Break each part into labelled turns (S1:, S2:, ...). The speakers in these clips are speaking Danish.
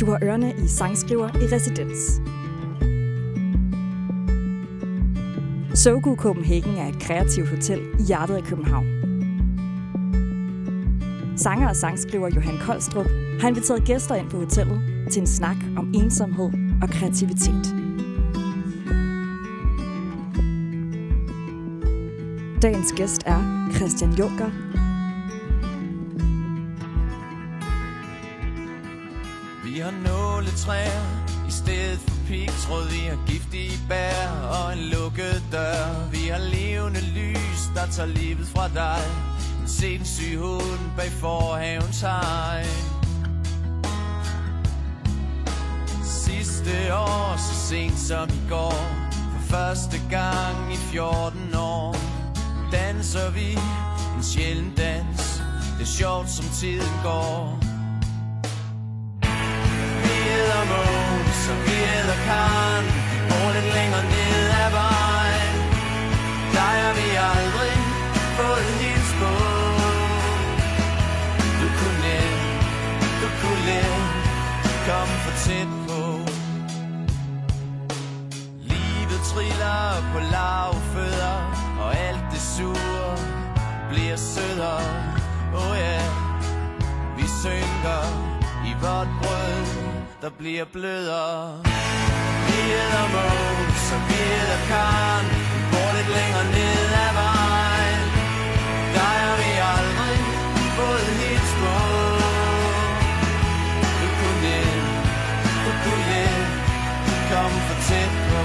S1: Du har ørerne i Sangskriver i Residens. Sogo Copenhagen er et kreativt hotel i hjertet af København. Sanger og sangskriver Johan Koldstrup har inviteret gæster ind på hotellet til en snak om ensomhed og kreativitet. Dagens gæst er Christian
S2: Junker, nåletræer i stedet for pigtråd Vi har giftige bær. Og en lukket dør. Vi har levende lys, der tager livet fra dig. En sindssyg hund bag forhavens hegn Sidste år, så sent som i går. For første gang i 14 år. Danser vi en sjælden dans. Det er sjovt som tiden går. Og kan Bor lidt længere ned ad vejen. Dig har vi aldrig fået hils på Du kunne let, du kunne let Komme for tæt på. Livet triller på lavfødder Og alt det sure bliver sødere. Oh yeah, vi synker i vort brød, der bliver blødere. Vi hedder Måns, og vi hedder Karen, vi bor lidt længere ned ad vejen. Dig og vi aldrig vi både helt små. Du kunne let, du kunne let, kom for tæt på.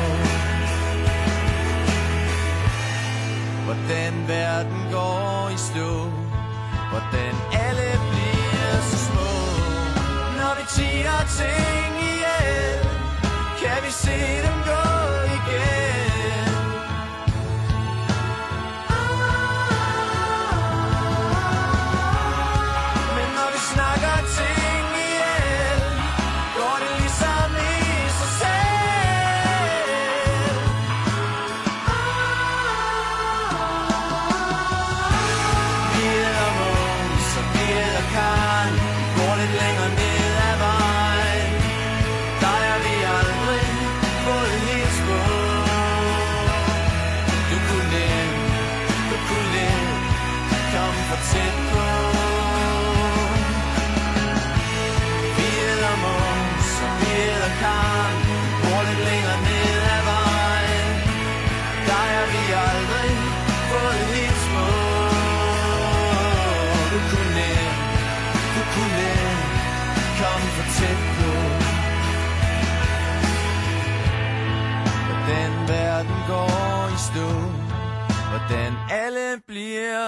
S2: Hvordan verden går i stå, hvordan ting ihjel, kan vi se dem?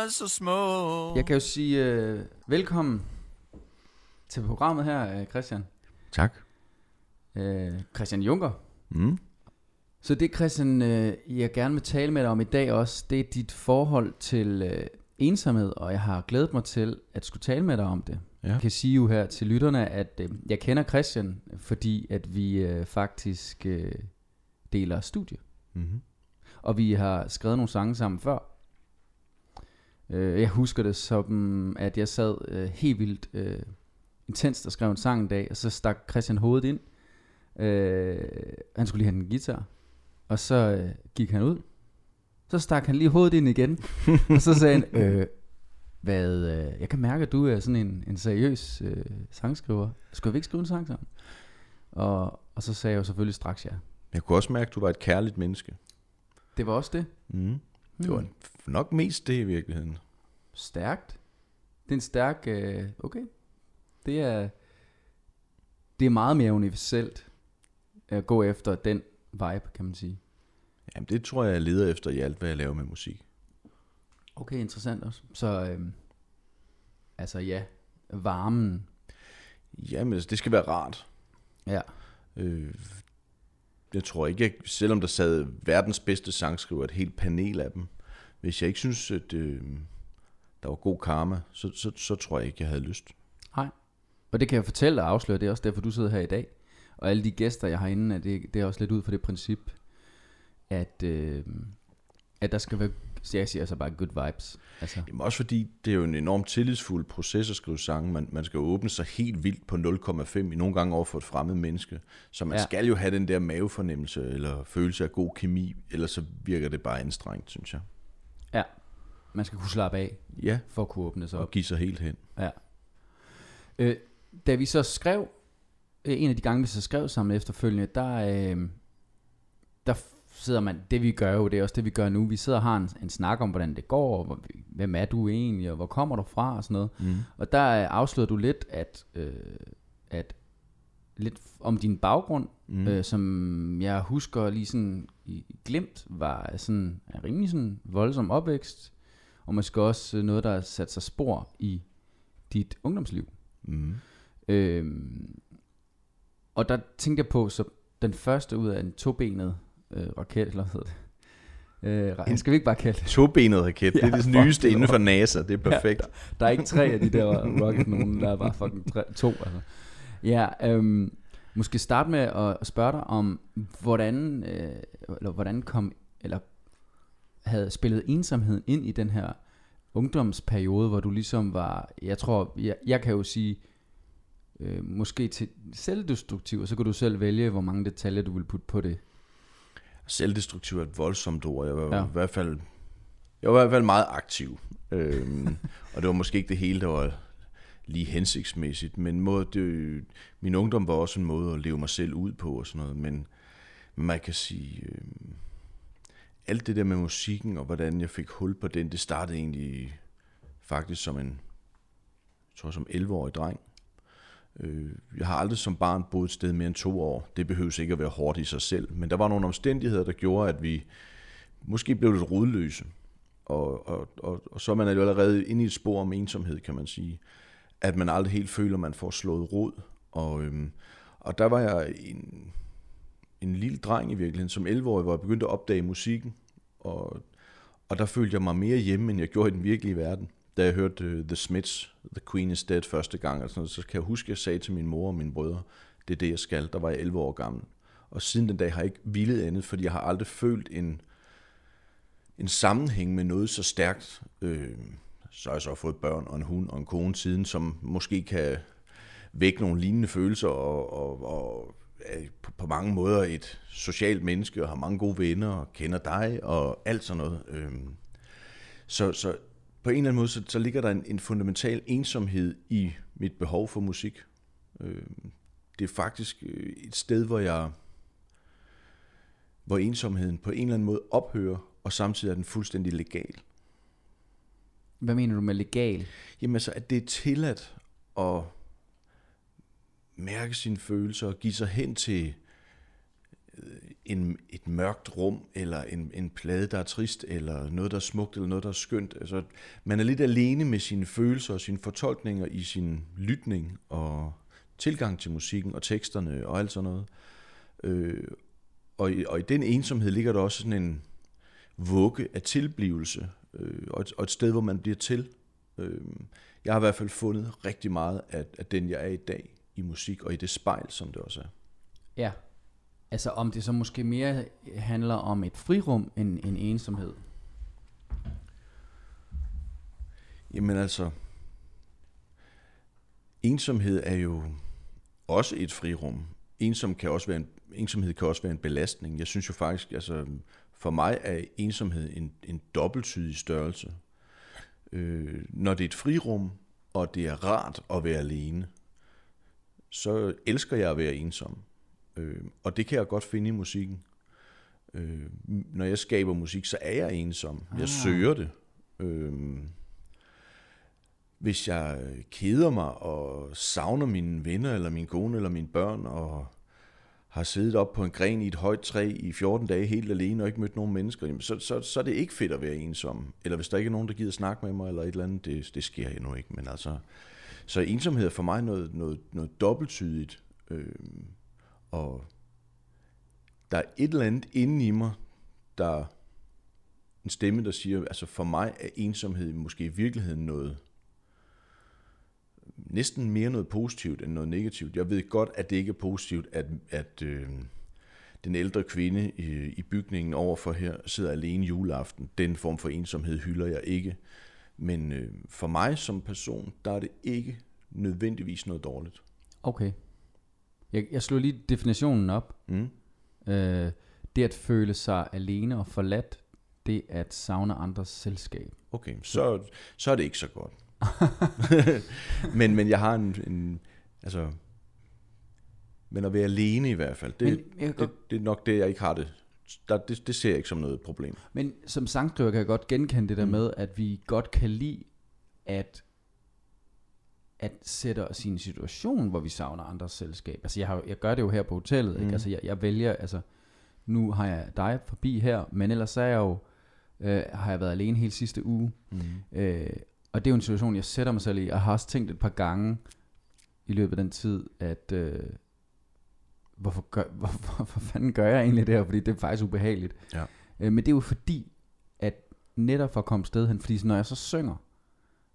S2: Så små
S3: Jeg kan jo sige øh, velkommen til programmet her, øh, Christian.
S4: Tak.
S3: Øh, Christian Juncker.
S4: Mm.
S3: Så det, Christian, øh, jeg gerne vil tale med dig om i dag også, det er dit forhold til øh, ensomhed, og jeg har glædet mig til at skulle tale med dig om det.
S4: Ja.
S3: Jeg kan sige jo her til lytterne, at øh, jeg kender Christian, fordi at vi øh, faktisk øh, deler studie.
S4: Mm-hmm.
S3: Og vi har skrevet nogle sange sammen før. Øh, jeg husker det som, at jeg sad øh, helt vildt øh, intenst og skrev en sang en dag, og så stak Christian hovedet ind. Øh, han skulle lige have en guitar. Og så øh, gik han ud. Så stak han lige hovedet ind igen. og så sagde han, øh, hvad, øh, jeg kan mærke, at du er sådan en, en seriøs øh, sangskriver. Skal vi ikke skrive en sang sammen? Og, og så sagde jeg jo selvfølgelig straks ja.
S4: Jeg kunne også mærke, at du var et kærligt menneske.
S3: Det var også det.
S4: Mm. Det var nok mest det i virkeligheden.
S3: Stærkt. Det er en stærk, øh, okay. Det er, det er meget mere universelt at gå efter den vibe, kan man sige.
S4: Jamen det tror jeg, jeg leder efter i alt, hvad jeg laver med musik.
S3: Okay, interessant også. Så, øh, altså ja, varmen.
S4: Jamen altså, det skal være rart.
S3: Ja,
S4: Øh, jeg tror ikke, jeg, selvom der sad verdens bedste sangskriver, et helt panel af dem, hvis jeg ikke synes, at øh, der var god karma, så, så, så tror jeg ikke, jeg havde lyst.
S3: nej. Og det kan jeg fortælle og afsløre, det er også derfor, du sidder her i dag. Og alle de gæster, jeg har inde, er det, det er også lidt ud fra det princip, at, øh, at der skal være så jeg siger så bare good vibes. Altså,
S4: Jamen også fordi, det er jo en enormt tillidsfuld proces at skrive sange. Man, man skal åbne sig helt vildt på 0,5 i nogle gange over for et fremmed menneske. Så man
S3: Ja.
S4: ja. skal jo have den der mavefornemmelse, eller følelse af god kemi, ellers så virker det bare anstrengt, synes jeg.
S3: Ja, man skal kunne slappe af,
S4: Ja,
S3: for at kunne åbne sig
S4: og
S3: op.
S4: give sig helt hen.
S3: Ja. Øh, da vi så skrev, øh, en af de gange vi så skrev sammen efterfølgende, der, øh, der sidder man, det vi gør jo, det er også det vi gør nu, vi sidder og har en, en snak om, hvordan det går, og hvor, hvem er du egentlig, og hvor kommer du fra, og sådan noget.
S4: Mm.
S3: Og der øh, afslørede du lidt, at, øh, at lidt om din baggrund. Mm. øh, som jeg husker lige sådan i glimt, var sådan en rimelig sådan voldsom opvækst, og måske også øh, noget, der har sat sig spor i dit ungdomsliv.
S4: Mm.
S3: Øhm, og der tænkte jeg på, så den første ud af en tobenet øh, raket, eller hvad hedder det? Øh, skal vi ikke bare kalde det?
S4: Tobenet raket, det
S3: Ja,
S4: er det nyeste
S3: det
S4: inden for NASA, det er perfekt.
S3: Ja, der, der er ikke tre af de der rocket nogen, der er bare fucking tre, to. Altså. Ja, øhm, måske starte med at spørge dig om, hvordan, øh, eller hvordan kom, eller havde spillet ensomheden ind i den her ungdomsperiode, hvor du ligesom var, jeg tror, jeg, jeg kan jo sige, øh, måske til selvdestruktiv, og så kan du selv vælge, hvor mange detaljer du vil putte på det.
S4: Selvdestruktiv er et voldsomt ord. Jeg var
S3: Ja.
S4: i hvert fald jeg var i hvert fald meget aktiv. Øhm, og det var måske ikke det hele, der var lige hensigtsmæssigt, men måde, det, min ungdom var også en måde at leve mig selv ud på og sådan noget, men man kan sige, øh, alt det der med musikken og hvordan jeg fik hul på den, det startede egentlig faktisk som en, jeg tror som 11-årig dreng. Øh, Jeg har aldrig som barn boet et sted mere end to år. Det behøves ikke at være hårdt i sig selv, men der var nogle omstændigheder, der gjorde, at vi måske blev lidt rodløse. Og, og, og, og så er man jo allerede inde i et spor om ensomhed, kan man sige. At man aldrig helt føler, man får slået rod. Og, øhm, og der var jeg en, en lille dreng i virkeligheden, som 11-årig, hvor jeg begyndte at opdage musikken. Og, og der følte jeg mig mere hjemme, end jeg gjorde i den virkelige verden. Da jeg hørte uh, The Smiths, The Queen is Dead første gang, og sådan noget, så kan jeg huske, at jeg sagde til min mor og mine brødre, det er det, jeg skal. Der var jeg 11 år gammel. Og siden den dag har jeg ikke villet andet, fordi jeg har aldrig følt en, en sammenhæng med noget så stærkt. Øh, så har jeg så fået børn og en hund og en kone siden, som måske kan vække nogle lignende følelser og, og, og er på, på mange måder et socialt menneske og har mange gode venner og kender dig og alt sådan noget. Øhm, så, så på en eller anden måde, så, så ligger der en, en fundamental ensomhed i mit behov for musik. Øhm, det er faktisk øh, et sted, hvor jeg hvor ensomheden på en eller anden måde ophører, og samtidig er den fuldstændig legal.
S3: Hvad mener du med legal?
S4: Jamen altså, at det er tilladt at mærke sine følelser og give sig hen til øh, en, et mørkt rum, eller en, en plade, der er trist, eller noget, der er smukt, eller noget, der er skønt. Altså, man er lidt alene med sine følelser og sine fortolkninger i sin lytning og tilgang til musikken og teksterne og alt sådan noget. Øh, og, i, og i den ensomhed ligger der også sådan en vugge af tilblivelse, øh, og, et, og et sted, hvor man bliver til. Øh, jeg har i hvert fald fundet rigtig meget af, af den, jeg er i dag i musik, og i det spejl, som det også er.
S3: Ja. Altså om det så måske mere handler om et frirum end en ensomhed.
S4: Jamen altså, ensomhed er jo også et frirum. Ensom kan også være en, ensomhed kan også være en belastning. Jeg synes jo faktisk, altså for mig er ensomhed en, en dobbelttydig størrelse. Øh, når det er et frirum, og det er rart at være alene, så elsker jeg at være ensom. Øh, og det kan jeg godt finde i musikken. Øh, når jeg skaber musik, så er jeg ensom. Jeg
S3: Ah.
S4: søger det. Øh, hvis jeg keder mig og savner mine venner, eller min kone, eller mine børn, og har siddet op på en gren i et højt træ i 14 dage helt alene og ikke mødt nogen mennesker, jamen så, så, så er det ikke fedt at være ensom. Eller hvis der ikke er nogen, der gider snakke med mig, eller et eller andet, det, det sker endnu ikke. Men altså, så ensomhed er for mig noget, noget, noget dobbelttydigt. Øh, og der er et eller andet inde i mig, der en stemme, der siger, altså for mig er ensomhed måske i virkeligheden noget, næsten mere noget positivt end noget negativt. Jeg ved godt, at det ikke er positivt, at, at øh, den ældre kvinde i, i bygningen overfor her sidder alene juleaften. Den form for ensomhed hylder jeg ikke. Men øh, for mig som person, der er det ikke nødvendigvis noget dårligt.
S3: Okay. Jeg, jeg slog lige definitionen op.
S4: Mm.
S3: Øh, det at føle sig alene og forladt, det at savne andres selskab.
S4: Okay, så, så er det ikke så godt. men, men jeg har en, en, altså, men at være alene i hvert fald, det,
S3: Men
S4: det, det er nok det, jeg ikke har det. Der, det, det ser jeg ikke som noget problem.
S3: Men som sangskriver kan jeg godt genkende det der mm. med, at vi godt kan lide at at sætte os i en situation, hvor vi savner andres selskab. Altså jeg, har, jeg gør det jo her på hotellet, mm. ikke? Altså jeg, jeg vælger, altså nu har jeg dig forbi her, men ellers er jeg jo, øh, har jeg været alene hele sidste uge.
S4: Mm.
S3: Øh, og det er jo en situation, jeg sætter mig selv i. Jeg har også tænkt et par gange i løbet af den tid, at øh, hvorfor, gør, hvorfor, hvorfor fanden gør jeg egentlig det her? Fordi det er faktisk ubehageligt.
S4: Ja.
S3: Øh, men det er jo fordi, at netop for at komme sted hen, fordi når jeg så synger,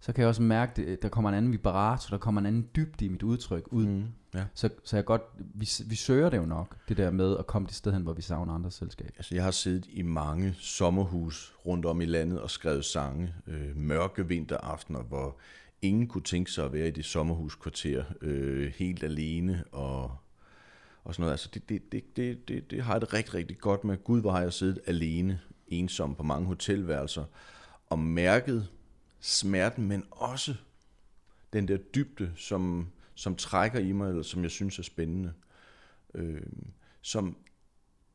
S3: så kan jeg også mærke, at der kommer en anden vibrato, der kommer en anden dybde i mit udtryk ud. Mm.
S4: Ja.
S3: Så, så jeg godt, vi, vi søger det jo nok, det der med at komme det sted hen, hvor vi savner andres selskab.
S4: Altså, jeg har siddet i mange sommerhus rundt om i landet og skrevet sange. Øh, mørke vinteraftener, hvor ingen kunne tænke sig at være i det sommerhuskvarter øh, helt alene og, og sådan noget. Altså, det, det, det, det, det, det har jeg det rigtig, rigtig godt med. Gud, hvor har jeg siddet alene, ensom på mange hotelværelser og mærket smerten, men også den der dybde, som, som trækker i mig, eller som jeg synes er spændende. Øh, som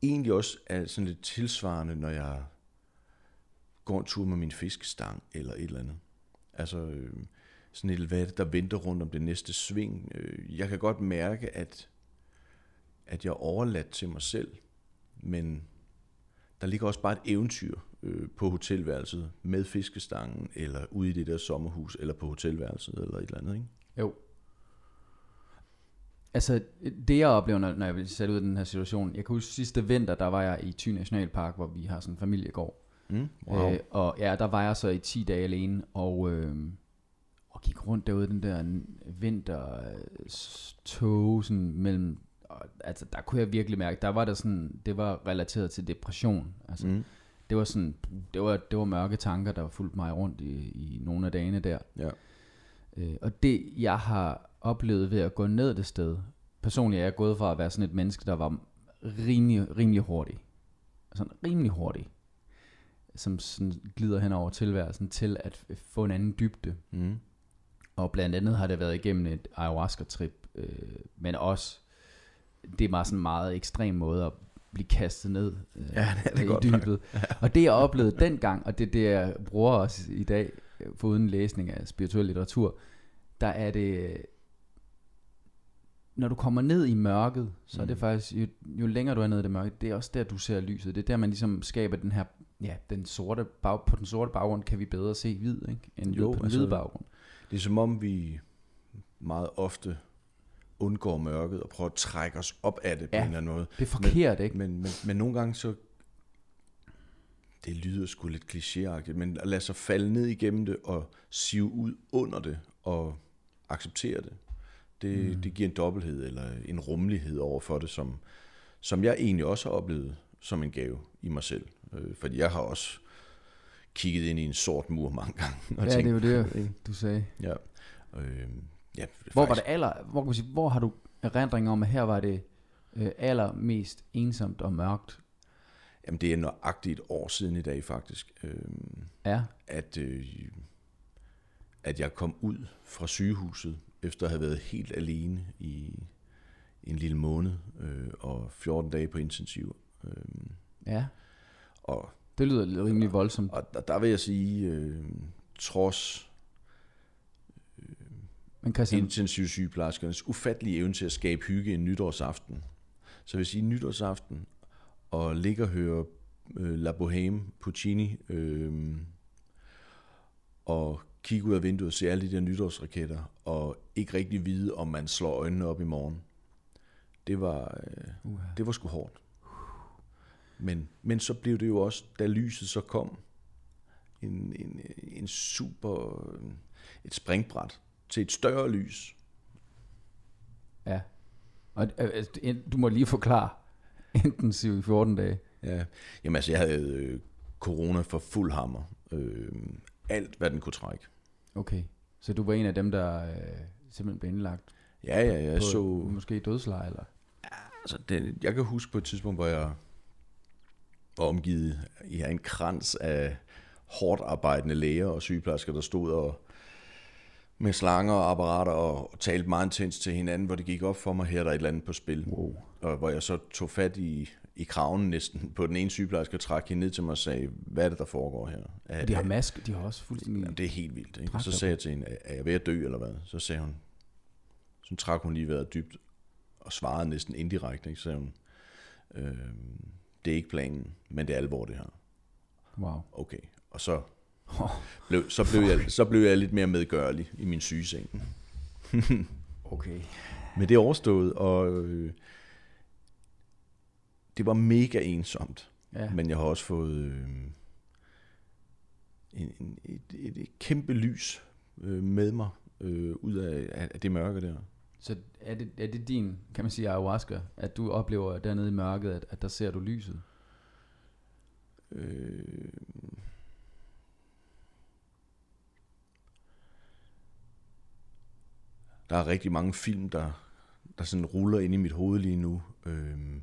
S4: egentlig også er sådan lidt tilsvarende, når jeg går en tur med min fiskestang eller et eller andet. Altså øh, sådan et, hvad er det, der venter rundt om det næste sving. Øh, jeg kan godt mærke, at, at jeg er overladt til mig selv, men der ligger også bare et eventyr øh, på hotelværelset med fiskestangen, eller ude i det der sommerhus, eller på hotelværelset, eller et eller andet, ikke?
S3: Jo. Altså, det jeg oplever, når, når jeg bliver sat ud af den her situation, jeg kan huske sidste vinter, der var jeg i Thy Nationalpark, hvor vi har sådan en familiegård.
S4: Mm? Wow.
S3: Øh, og ja, der var jeg så i 10 dage alene, og, øh, og gik rundt derude den der vintertog, sådan mellem, og, altså der kunne jeg virkelig mærke, der var der sådan, det var relateret til depression. Altså,
S4: Mm.
S3: det var sådan, det var, det var mørke tanker, der fulgte mig rundt i, i nogle af dagene der.
S4: Ja.
S3: Øh, og det, jeg har oplevet ved at gå ned det sted, personligt er jeg gået fra at være sådan et menneske, der var rimelig, rimelig hurtig. Sådan rimelig hurtig. Som sådan glider hen over tilværelsen til at få en anden dybde.
S4: Mm.
S3: Og blandt andet har det været igennem et ayahuasca-trip, øh, men også, det er bare sådan en meget ekstrem måde at blive kastet ned øh,
S4: Ja, det er det
S3: i
S4: nok.
S3: dybet. Og det jeg oplevede dengang, og det er det jeg bruger også i dag, foruden læsning af spirituel litteratur, der er det, når du kommer ned i mørket, så er det
S4: Mm.
S3: faktisk, jo, jo længere du er nede i det mørke, det er også der, du ser lyset. Det er der, man ligesom skaber den her, ja, den sorte bag, på den sorte baggrund kan vi bedre se hvid, ikke? end
S4: Jo,
S3: på den
S4: altså-
S3: hvide baggrund.
S4: Det er som om, vi meget ofte undgår mørket og prøver at trække os op af det på
S3: Ja.
S4: en eller anden måde.
S3: Det er forkert, ikke?
S4: Men, men, men nogle gange så, det lyder sgu lidt klichéagtigt, men at lade sig falde ned igennem det og sive ud under det og acceptere det, det, mm. det giver en dobbelthed eller en rummelighed over for det, som, som jeg egentlig også har oplevet som en gave i mig selv. Øh, fordi jeg har også kigget ind i en sort mur mange gange. Og
S3: Ja,
S4: tænkt,
S3: det jo det, du sagde.
S4: Ja. Øh, ja
S3: Hvor var
S4: faktisk-
S3: det aller, hvor, kan man sige, hvor har du erindring om, at her var det øh, allermest ensomt og mørkt?
S4: Jamen, det er nøjagtigt et år siden i dag, faktisk. Øh,
S3: Ja,
S4: at, øh, at jeg kom ud fra sygehuset, efter at have været helt alene i en lille måned øh, og 14 dage på intensiv. Øh,
S3: ja.
S4: og,
S3: Det lyder rimelig voldsomt.
S4: og der, der vil jeg sige, øh, trods
S3: Men Christian,
S4: intensivsygeplejerskernes ufattelige evne til at skabe hygge en nytårsaften. Så hvis I nytårsaften og ligger og hører øh, La Bohème, Puccini, øh, og kigge ud af vinduet og se alle de der nytårsraketter, og ikke rigtig vide, om man slår øjnene op i morgen. Det var, øh,
S3: uh,
S4: det var sgu hårdt. Men, men så blev det jo også, da lyset så kom, en, en, en super, et springbræt til et større lys.
S3: ja. Og øh, altså, du må lige forklare, intensiv i 14 dage.
S4: Ja. Jamen altså, jeg havde øh, corona for fuld hammer. Øh, alt, hvad den kunne trække.
S3: Okay. Så du var en af dem, der øh, simpelthen blev indlagt
S4: Ja, ja, jeg
S3: på
S4: så...
S3: måske dødsleje, eller?
S4: Altså, det, jeg kan huske på et tidspunkt, hvor jeg var omgivet i en krans af hårdt arbejdende læger og sygeplejersker, der stod og med slanger og apparater og talte meget intens til hinanden, hvor det gik op for mig, her er der et eller andet på spil.
S3: Wow.
S4: Og hvor jeg så tog fat i, i kraven næsten på den ene sygeplejerske og trak hende ned til mig og sagde, hvad er det, der foregår her? Er,
S3: Og de har maske, de har også fuldstændig...
S4: Jamen, det er helt vildt. Ikke? Og så sagde jeg til hende, er jeg ved at dø eller hvad? Så sagde hun, så trak hun lige vejret dybt og svarede næsten indirekte. Ikke? Så sagde hun, øh, det er ikke planen, men det er alvor det her.
S3: Wow.
S4: Okay. Og så blev, så blev, jeg, så blev jeg lidt mere medgørlig i min sygeseng.
S3: Okay.
S4: Men det er overstået, og øh, det var mega ensomt.
S3: Ja.
S4: Men jeg har også fået øh, en, en, et, et, et kæmpe lys øh, med mig øh, ud af, af af det mørke der.
S3: Så er det, er det din, kan man sige, ayahuasca, at du oplever dernede i mørket, at, at der ser du lyset?
S4: Øh, der er rigtig mange film, der, der sådan ruller ind i mit hoved lige nu. Øhm,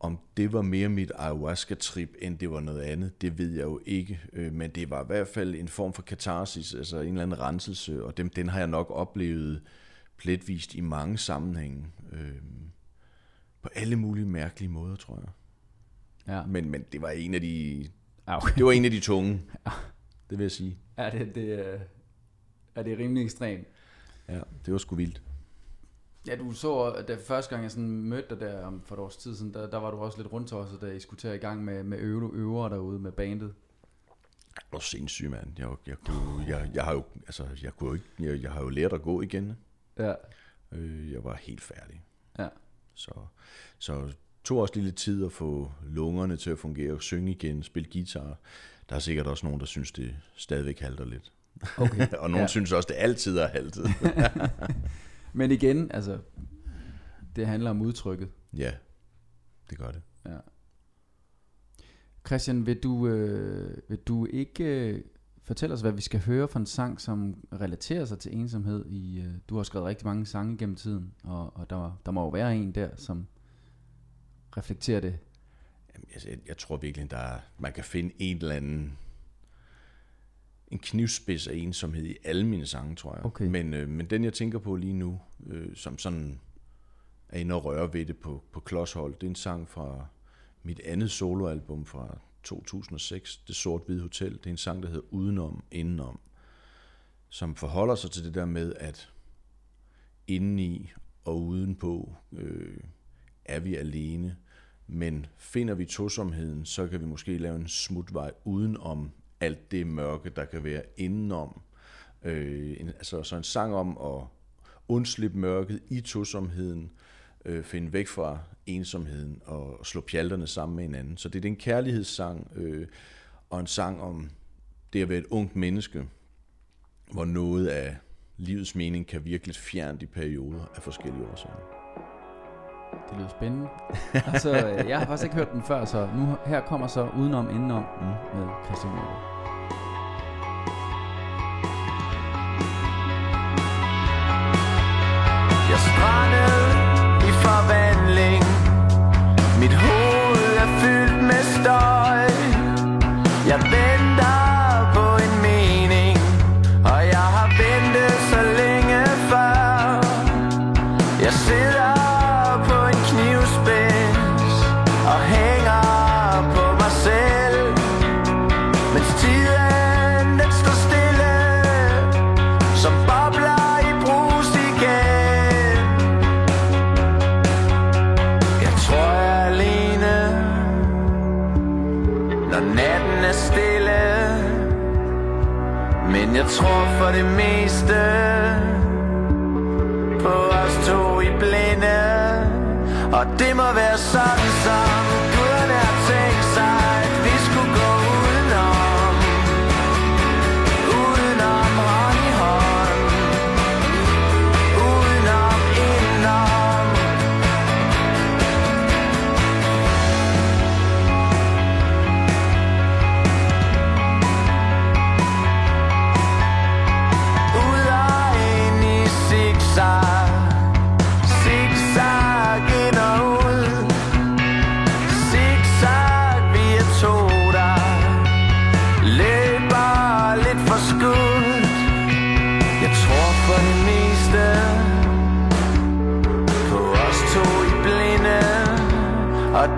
S4: om det var mere mit ayahuasca-trip, end det var noget andet, det ved jeg jo ikke. Øh, men det var i hvert fald en form for katarsis, altså en eller anden renselse, og dem, den har jeg nok oplevet pletvist i mange sammenhænge. Øhm, på alle mulige mærkelige måder, tror jeg.
S3: Ja.
S4: Men, men det var en af de,
S3: Ja, okay.
S4: det var en af de tunge. Det vil jeg sige.
S3: Er det, det, øh, er det rimelig ekstremt?
S4: Ja, det var sgu vildt.
S3: Ja, du så, at da første gang jeg sådan mødte dig der om for et års tid siden, der, der var du også lidt rundt også, da I skulle til at i gang med, med øve, øver derude med bandet.
S4: Det var sindssygt, mand. Jeg, jeg, kunne, jeg, jeg, har jo, altså, jeg, kunne ikke, jeg, jeg har jo lært at gå igen.
S3: Ja.
S4: Øh, jeg var helt færdig.
S3: Ja.
S4: Så, så tog også lige lidt tid at få lungerne til at fungere, og synge igen, spille guitar. Der er sikkert også nogen, der synes, det stadigvæk halter lidt.
S3: Okay.
S4: og nogen
S3: Ja.
S4: synes også, det altid har haltet.
S3: Men igen, altså, det handler om udtrykket.
S4: ja, det gør det.
S3: Ja. Christian, vil du, øh, vil du ikke øh, fortælle os, hvad vi skal høre for en sang, som relaterer sig til ensomhed? I, øh, du har skrevet rigtig mange sange gennem tiden, og, og der, der må jo være en der, som reflekterer det.
S4: Jamen, altså, jeg, jeg tror virkelig, der er, man kan finde en eller anden en knivspids af ensomhed i alle mine sange, tror jeg.
S3: Okay.
S4: Men, øh, men den, jeg tænker på lige nu, øh, som sådan er inde og røre ved det på, på klodshold, det er en sang fra mit andet soloalbum fra 2006, Det Sort Hvide Hotel. Det er en sang, der hedder Udenom, Indenom, som forholder sig til det der med, at indeni og udenpå øh, er vi alene, men finder vi tosomheden, så kan vi måske lave en smutvej udenom alt det mørke, der kan være indenom. Øh, en, altså så en sang om at undslippe mørket i tosomheden, øh, finde væk fra ensomheden og slå pjalterne sammen med hinanden. Så det er en kærlighedssang øh, og en sang om det at være et ungt menneske, hvor noget af livets mening kan virkelig fjernt i perioder af forskellige årsager.
S3: Det lyder spændende. altså, jeg har faktisk ikke hørt den før, så nu her kommer så udenom indenom
S4: Mm.
S3: med Christian Møller.
S2: Jeg strandede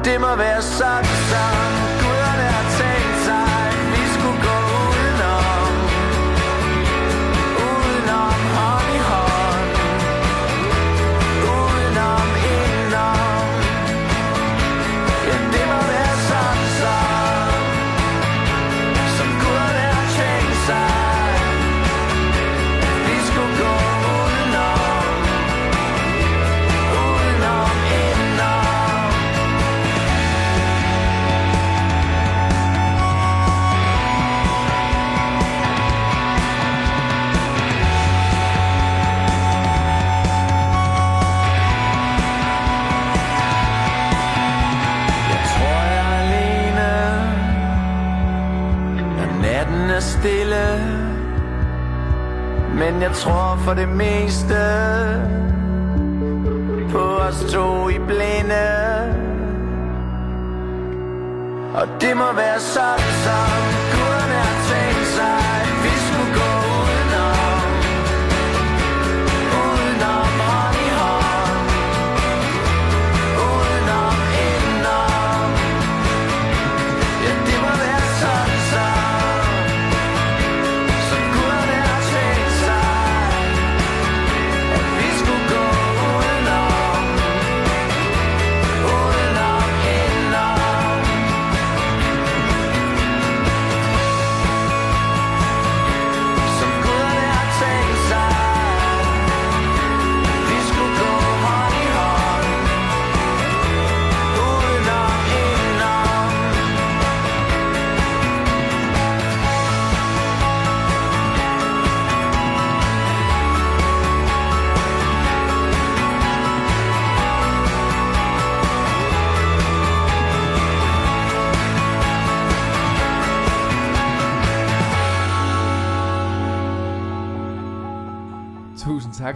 S2: det må være sagt. Men jeg tror for det meste På os to i blinde. Og det må være sådan som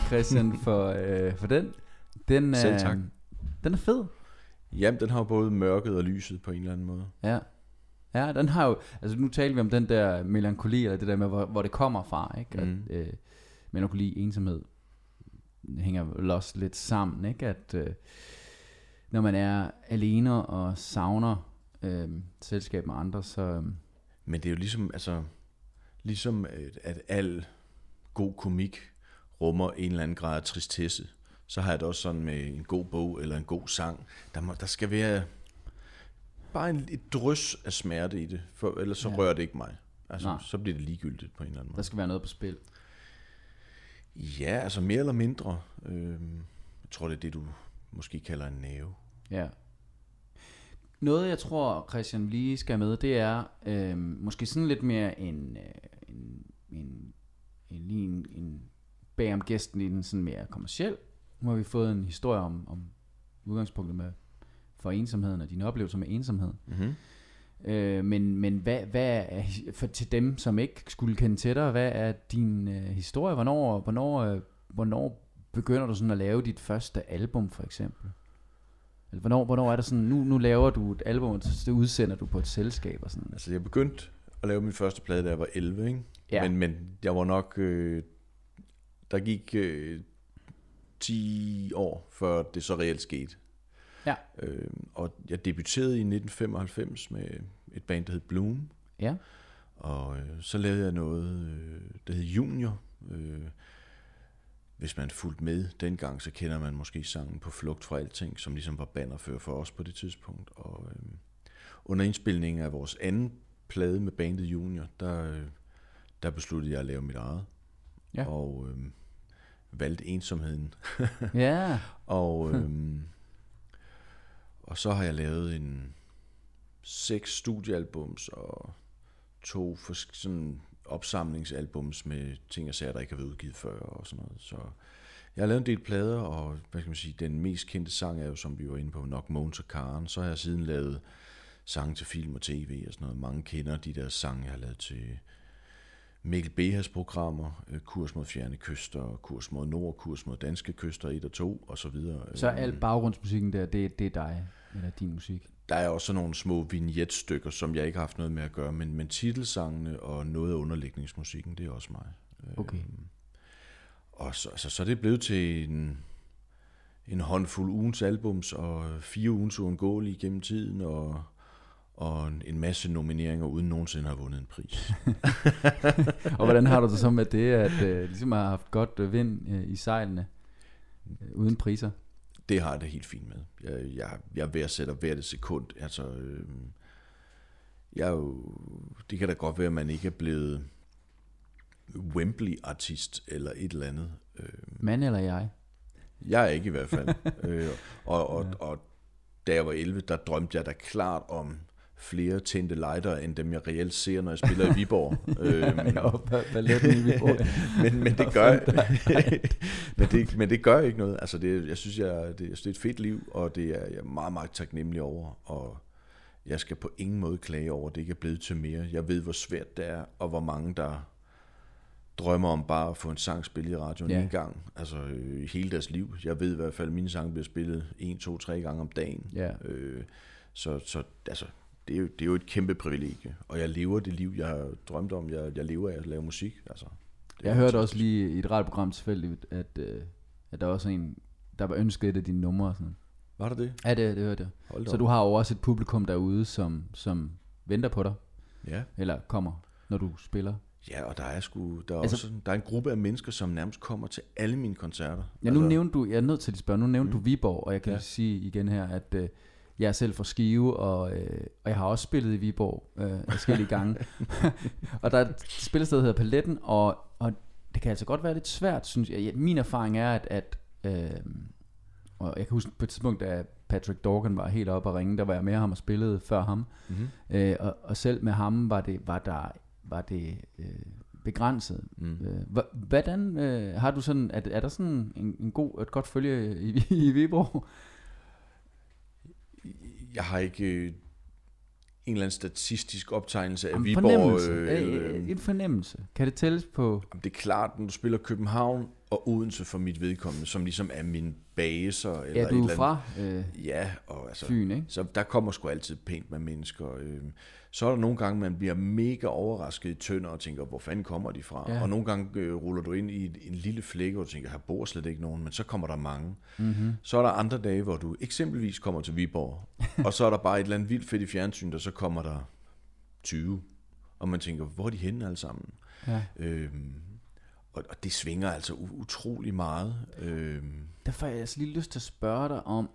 S3: Christian, for, øh, for den. Den,
S4: Selv
S3: øh,
S4: tak.
S3: Den er fed.
S4: Jamen, den har jo både mørket og lyset på en eller anden måde.
S3: Ja. Ja, den har jo, altså nu taler vi om den der melankoli, eller det der med, hvor, hvor det kommer fra, ikke?
S4: Mm.
S3: At, øh, melankoli, ensomhed, hænger vel også lidt sammen, ikke? At øh, når man er alene og savner øh, selskab med andre, så... Øh,
S4: Men det er jo ligesom, altså, ligesom at, at al god komik rummer en eller anden grad af tristesse, så har jeg det også sådan med en god bog eller en god sang. Der, må, der skal være bare en, et drøs af smerte i det, for ellers så
S3: Ja.
S4: rører det ikke mig. Altså,
S3: Nej.
S4: så bliver det ligegyldigt på en eller anden
S3: der
S4: måde.
S3: skal være noget på spil.
S4: Ja, altså mere eller mindre. Øh, jeg tror, det er det, du måske kalder en næve.
S3: Ja. Noget, jeg tror, Christian lige skal med, det er øh, måske sådan lidt mere en, øh, en, en, en, lige en, en bag om gæsten i den sådan mere kommerciel. Nu har vi fået en historie om, om udgangspunktet med for ensomheden og dine oplevelser med ensomhed.
S4: Mm-hmm.
S3: Øh, men men hvad, hvad er, for til dem, som ikke skulle kende til dig, hvad er din øh, historie? Hvornår, hvornår, øh, hvornår begynder du sådan at lave dit første album, for eksempel? Eller hvornår, hvornår er det sådan, nu, nu laver du et album, og det udsender du på et selskab og sådan?
S4: Altså, jeg begyndte at lave min første plade, da jeg var 11, ikke?
S3: Ja.
S4: Men, men jeg var nok... Øh, der gik øh, 10 år, før det så reelt skete.
S3: Ja.
S4: Øh, og jeg debuterede i 1995 med et band, der hed Bloom.
S3: Ja.
S4: Og øh, så lavede jeg noget, øh, der hed Junior. Øh, hvis man fulgte med dengang, så kender man måske sangen på Flugt fra Alting, som ligesom var bannerfører for os på det tidspunkt. Og øh, under indspilningen af vores anden plade med bandet Junior, der, øh, der besluttede jeg at lave mit eget.
S3: Ja.
S4: Og øh, valgte ensomheden.
S3: Ja.
S4: Og, øhm, og så har jeg lavet en seks studiealbums og to for, sådan opsamlingsalbums med ting og sager, der ikke har været udgivet før og sådan noget. Så jeg har lavet en del plader, og hvad kan man sige, den mest kendte sang er jo, som vi var inde på, nok Måns og Karen. Så har jeg siden lavet sange til film og tv og sådan noget. Mange kender de der sange, jeg har lavet til Mikkel Behas programmer, øh, Kurs mod fjerne kyster, Kurs mod nord, Kurs mod danske kyster 1 og 2 og så videre.
S3: Så al baggrundsmusikken der, det, det er dig, eller din musik?
S4: Der er også nogle små vignettstykker, som jeg ikke har haft noget med at gøre, men, men titelsangene og noget af underlægningsmusikken, det er også mig.
S3: Okay.
S4: Øhm, og så, altså, så er det blevet til en, en håndfuld ugens albums og fire ugens uundgåelige gennem tiden og, og en masse nomineringer uden nogensinde have vundet en pris.
S3: Og hvordan har du det så med det, at øh, ligesom har haft godt øh, vind øh, i sejlene, øh, uden priser?
S4: det har jeg det helt fint med. Jeg, jeg, jeg værdsætter hvert sekund. Altså, øh, jeg er jo, det kan da godt være, at man ikke er blevet Wembley-artist eller et eller andet. Øh,
S3: Mand eller jeg?
S4: Jeg er ikke i hvert fald. øh, og, og, ja. og da jeg var 11, der drømte jeg da klart om flere tændte lighter, end dem jeg reelt ser, når jeg spiller i Viborg. øhm,
S3: Ja, og balletten i Viborg.
S4: men, men det gør men, det, men det gør ikke noget. Altså det, jeg synes, jeg, det, jeg synes, det er et fedt liv, og det er jeg er meget, meget taknemmelig over. Og jeg skal på ingen måde klage over, at det ikke er blevet til mere. Jeg ved, hvor svært det er, og hvor mange, der drømmer om bare at få en sang spillet i radioen
S3: Ja.
S4: en gang. Altså øh, hele deres liv. Jeg ved i hvert fald, at mine sange bliver spillet en, to, tre gange om dagen.
S3: Ja.
S4: Øh, så, så altså, det er, jo, det er jo et kæmpe privilegie. Og jeg lever det liv, jeg har drømt om. Jeg, jeg lever af at lave musik. Altså,
S3: Jeg hørte
S4: fantastisk.
S3: også lige i et radioprogram tilfældigt, at, øh, at der var også en, der var ønsket et af dine numre. og Sådan.
S4: Var det det?
S3: Ja, det, det hørte jeg.
S4: Hold
S3: Så
S4: op.
S3: du har jo også et publikum derude, som, som venter på dig,
S4: Ja.
S3: eller kommer, når du spiller.
S4: ja, og der er, sgu, der, er
S3: Altså-
S4: altså, også, der er en gruppe af mennesker, som nærmest kommer til alle mine koncerter.
S3: Ja, nu nævnte du, jeg er nødt til at spørge, nu nævnte mm. du Viborg, og jeg kan. Ja. sige igen her, at øh, jeg er selv fra Skive, og, øh, og jeg har også spillet i Viborg øh, forskellige gange. og der er et spillested, der hedder Paletten, og, og det kan altså godt være lidt svært, synes jeg. Min erfaring er, at, at øh, og jeg kan huske på et tidspunkt, da Patrick Dorgan var helt oppe at ringe, der var jeg med ham og spillede før ham.
S4: Mm-hmm.
S3: Øh, og, og selv med ham var det, var der, var det øh, begrænset.
S4: Mm.
S3: Øh, hvordan øh, har du sådan, er, er der sådan en, en god, et godt følge i, i Viborg?
S4: Jeg har ikke øh, en eller anden statistisk optegnelse af
S3: En
S4: Viborg.
S3: fornemmelse.
S4: øh,
S3: Øh, en fornemmelse. Kan det tælles på?
S4: Jamen, Det er klart, når du spiller København og Odense for mit vedkommende, som ligesom er min baser. Eller
S3: Ja,
S4: et
S3: du er
S4: eller
S3: fra
S4: andet.
S3: øh,
S4: Ja, og altså,
S3: Fyn, ikke?
S4: så der kommer sgu altid pænt med mennesker. Øh. Så er der nogle gange, man bliver mega overrasket i tønder og tænker, hvor fanden kommer de fra?
S3: Ja.
S4: Og nogle gange øh, ruller du ind i en, en lille flække, og du tænker, her bor slet ikke nogen, men så kommer der mange.
S3: Mm-hmm.
S4: Så er der andre dage, hvor du eksempelvis kommer til Viborg, og så er der bare et eller andet vildt fedt i fjernsyn, og så kommer der 20. Og man tænker, hvor er de henne alle sammen?
S3: Ja.
S4: Øhm, og, og det svinger altså utrolig meget. Øhm,
S3: Derfor har jeg altså lige lyst til at spørge dig om,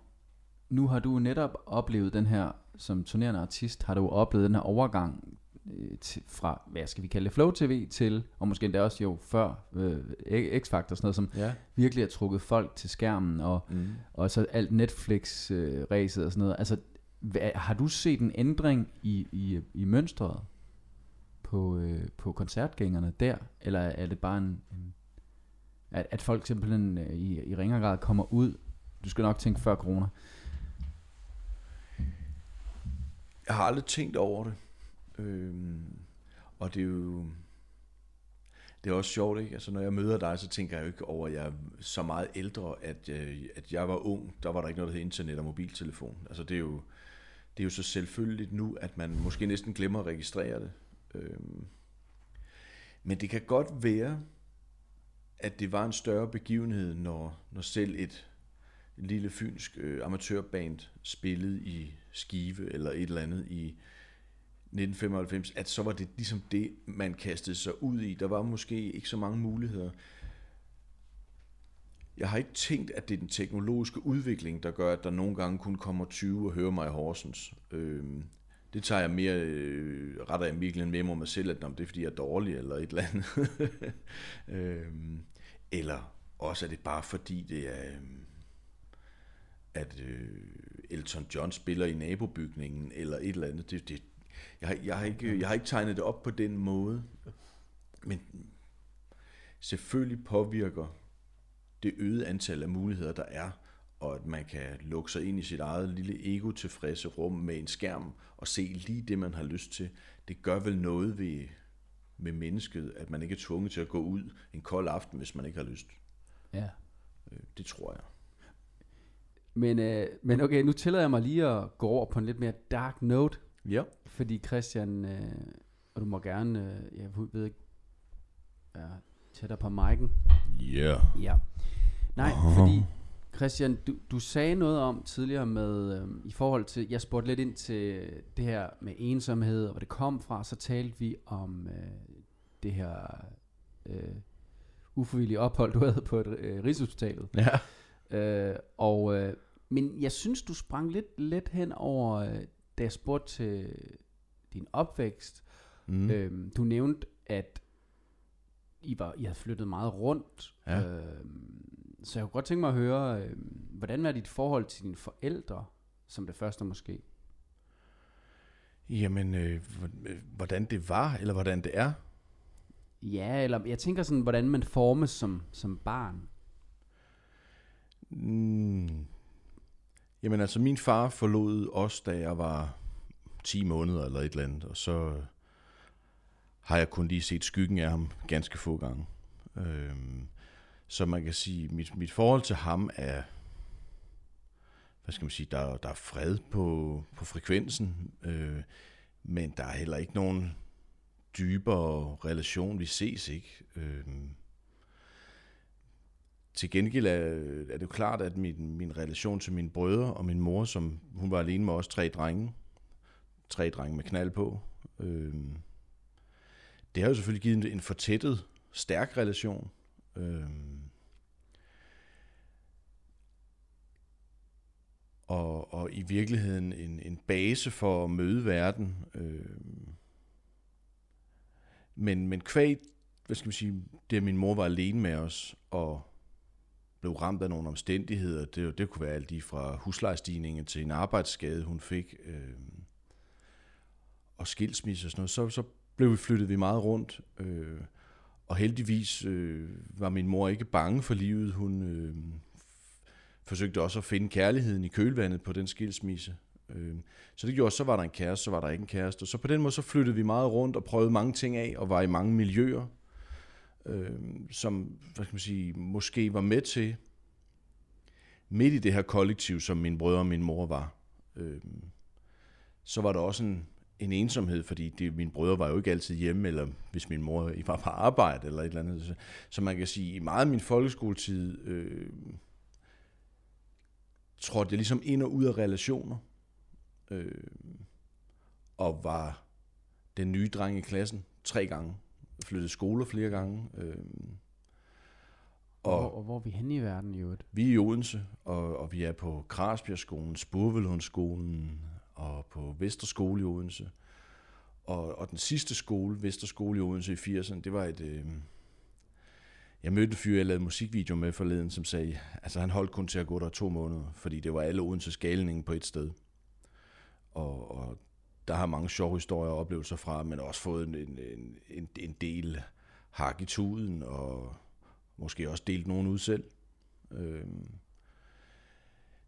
S3: nu har du netop oplevet den her, som turnerende artist, har du oplevet den her overgang øh, til, fra, hvad skal vi kalde det, Flow TV til, og måske endda også jo før øh, X-Factor og sådan noget, som
S4: ja.
S3: virkelig har trukket folk til skærmen, og,
S4: Mm.
S3: og så alt Netflix-ræset og sådan noget. Altså, hvad, har du set en ændring i, i, i mønstret på, øh, på koncertgængerne der? Eller er det bare en, en at, at folk simpelthen øh, i, i ringere grad kommer ud? Du skal nok tænke før corona.
S4: Jeg har aldrig tænkt over det. Øhm, og det er jo... Det er også sjovt, ikke? Altså, når jeg møder dig, så tænker jeg jo ikke over, at jeg er så meget ældre, at, jeg, at jeg var ung. Der var der ikke noget, der hed internet og mobiltelefon. Altså, det er jo, det er jo så selvfølgeligt nu, at man måske næsten glemmer at registrere det. Øhm, men det kan godt være, at det var en større begivenhed, når, når selv et lille fynsk øh, amatørband spillede i Skive eller et eller andet i 1995, at så var det ligesom det, man kastede sig ud i. Der var måske ikke så mange muligheder. Jeg har ikke tænkt, at det er den teknologiske udvikling, der gør, at der nogle gange kun kommer 20 og hører mig i Horsens. Øhm, det tager jeg mere, øh, retter jeg virkelig med mig selv, at om det er fordi, jeg er dårlig eller et eller andet. øhm, eller også er det bare fordi, det er, øhm, at øh, Elton John spiller i nabobygningen, eller et eller andet. Det, det, jeg, har, jeg, har ikke, jeg har ikke tegnet det op på den måde, men selvfølgelig påvirker det øgede antal af muligheder, der er, og at man kan lukke sig ind i sit eget lille ego-tilfredse rum med en skærm og se lige det, man har lyst til, det gør vel noget ved, med mennesket, at man ikke er tvunget til at gå ud en kold aften, hvis man ikke har lyst.
S3: Ja.
S4: Øh, det tror jeg.
S3: Men, øh, men okay, nu tillader jeg mig lige at gå over på en lidt mere dark note,
S4: Ja.
S3: fordi Christian, øh, og du må gerne, øh, jeg ved ikke, ja, tættere på mic'en.
S4: Ja.
S3: Ja. Nej, fordi Christian, du, du sagde noget om tidligere med, øh, i forhold til, jeg spurgte lidt ind til det her med ensomhed, og hvor det kom fra, så talte vi om øh, det her øh, uforvillige ophold, du havde på et, øh, Rigshospitalet.
S4: Ja.
S3: Øh, og, øh, men jeg synes, du sprang lidt let hen over, øh, da jeg spurgte til din opvækst.
S4: Mm.
S3: Øh, du nævnte, at I, var, I havde flyttet meget rundt.
S4: Ja.
S3: Øh, så jeg kunne godt tænke mig at høre, øh, hvordan var dit forhold til dine forældre, som det første måske?
S4: Jamen, øh, øh, hvordan det var, eller hvordan det er.
S3: Ja, eller jeg tænker sådan, hvordan man formes som, som barn.
S4: Mm. Jamen altså, min far forlod os, da jeg var 10 måneder eller et eller andet, og så øh, har jeg kun lige set skyggen af ham ganske få gange. Øhm, så man kan sige, mit, mit forhold til ham er, hvad skal man sige, der, der er fred på, på frekvensen, øh, men der er heller ikke nogen dybere relation, vi ses ikke. Øh, til gengæld er, er det jo klart, at min, min relation til mine brødre og min mor, som hun var alene med os tre drenge, tre drenge med knald på, øh, det har jo selvfølgelig givet en, en fortættet, stærk relation. Øh, og, og i virkeligheden en, en base for at møde verden. Øh, men, men kvæg, hvad skal man sige, det at min mor var alene med os, og blev ramt af nogle omstændigheder. Det, det kunne være alt lige fra huslejestigningen til en arbejdsskade, hun fik, øh, og skilsmisse og sådan noget. Så, så blev vi flyttet vi meget rundt, øh, og heldigvis øh, var min mor ikke bange for livet. Hun øh, forsøgte også at finde kærligheden i kølvandet på den skilsmisse. Øh, så det gjorde, så var der en kæreste, så var der ikke en kæreste. Så på den måde så flyttede vi meget rundt og prøvede mange ting af, og var i mange miljøer øh, som hvad skal man sige, måske var med til, midt i det her kollektiv, som min brødre og min mor var, øh, så var der også en, en ensomhed, fordi det, mine brødre var jo ikke altid hjemme, eller hvis min mor var på arbejde, eller et eller andet. Så, så man kan sige, i meget af min folkeskoletid, øh, trådte jeg ligesom ind og ud af relationer, øh, og var den nye dreng i klassen tre gange flyttet skoler flere gange. Øh,
S3: Og, og, og hvor er vi henne i verden i øvrigt?
S4: vi er i Odense, og, og vi er på Krasbjergskolen, Spurvelhundskolen og på Vesterskole i Odense. Og, og den sidste skole, Vesterskole i Odense i 80'erne, det var et... Øh, jeg mødte en fyr, jeg lavede musikvideo med forleden, som sagde, altså han holdt kun til at gå der to måneder, fordi det var alle Odense skalningen på et sted. Og, og der har mange sjove historier og oplevelser fra, men også fået en, en, en, en del hak i tuden, og måske også delt nogen ud selv. Øhm.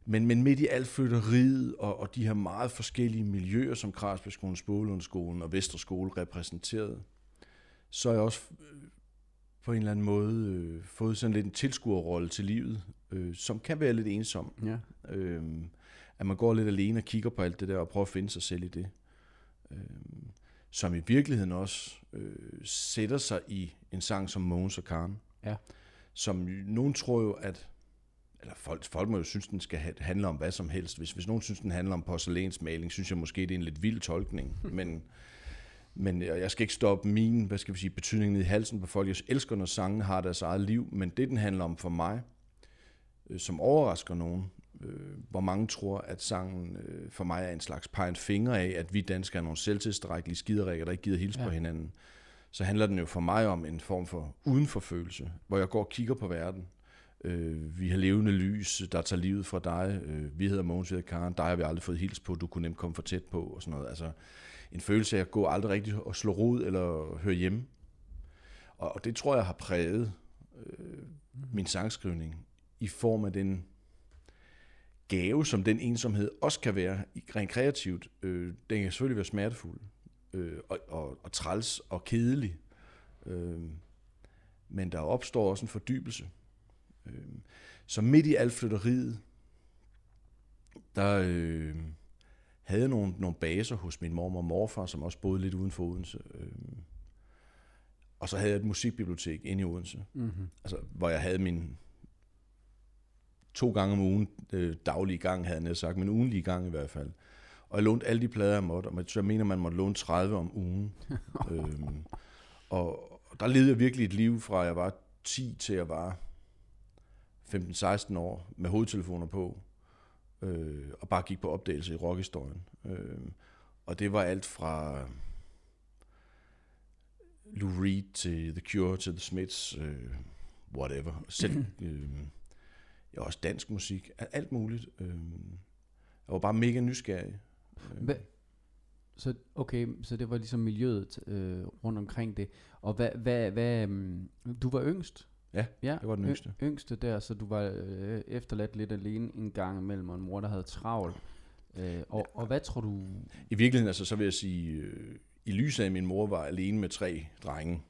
S4: Men, men midt i alt flytteriet og, og de her meget forskellige miljøer, som Krasbjergskolen, Spålundskolen og Vesterskole repræsenterede, så har jeg også øh, på en eller anden måde øh, fået sådan lidt en tilskuerrolle til livet, øh, som kan være lidt ensom.
S3: Ja.
S4: Øhm, at man går lidt alene og kigger på alt det der og prøver at finde sig selv i det. Øhm, som i virkeligheden også øh, sætter sig i en sang som Mogens og Karen.
S3: Ja.
S4: Som nogen tror jo, at eller folk, folk må jo synes, den skal ha- handle om hvad som helst. Hvis, hvis nogen synes, den handler om porcelænsmaling, synes jeg måske, det er en lidt vild tolkning. men, men jeg skal ikke stoppe min, hvad skal vi sige, betydningen i halsen på folk. Jeg elsker, når sangen har deres eget liv, men det, den handler om for mig, øh, som overrasker nogen, øh, hvor mange tror, at sangen øh, for mig er en slags pegen finger af, at vi danskere er nogle selvtilstrækkelige skiderikker, der ikke gider hilse
S3: Ja.
S4: på hinanden. Så handler den jo for mig om en form for udenforfølelse, hvor jeg går og kigger på verden. Øh, vi har levende lys, der tager livet fra dig. Øh, vi hedder Mogens, vi hedder Karen. Dig har vi aldrig fået hils på. Du kunne nemt komme for tæt på og sådan noget. Altså, en følelse af at gå aldrig rigtigt og slå rod eller høre hjemme. Og, og det tror jeg har præget øh, min sangskrivning i form af den gave, som den ensomhed også kan være i- rent kreativt. Øh, den kan selvfølgelig være smertefuld øh, og, og, og træls og kedelig. Øh, men der opstår også en fordybelse. Øh, så midt i alt flytteriet, der øh, havde nogle, nogle baser hos min mor og morfar, som også boede lidt uden for Odense. Øh, og så havde jeg et musikbibliotek inde i Odense,
S3: Mm-hmm.
S4: altså, hvor jeg havde min to gange om ugen, øh, daglige gang havde jeg næsten sagt, men ugenlige gang i hvert fald. Og jeg lånte alle de plader, jeg måtte, og jeg mener, man måtte låne 30 om ugen. øhm, og og der levede jeg virkelig et liv fra, jeg var 10 til jeg var 15-16 år, med hovedtelefoner på, øh, og bare gik på opdagelse i rockhistorien. Øh, og det var alt fra Lou Reed til The Cure til The Smiths, øh, whatever. Selv, øh, ja, også dansk musik, alt muligt. Øh, jeg var bare mega nysgerrig.
S3: Hvad, så, okay, så det var ligesom miljøet øh, rundt omkring det. Og hvad, hvad, hvad um, du var yngst?
S4: Ja,
S3: ja
S4: jeg var den yngste.
S3: Yng, yngste der, så du var øh, efterladt lidt alene en gang imellem, og en mor, der havde travlt. Øh, og, og hvad tror du...
S4: I virkeligheden, altså, så vil jeg sige, øh, i lyset af, min mor var alene med tre drenge,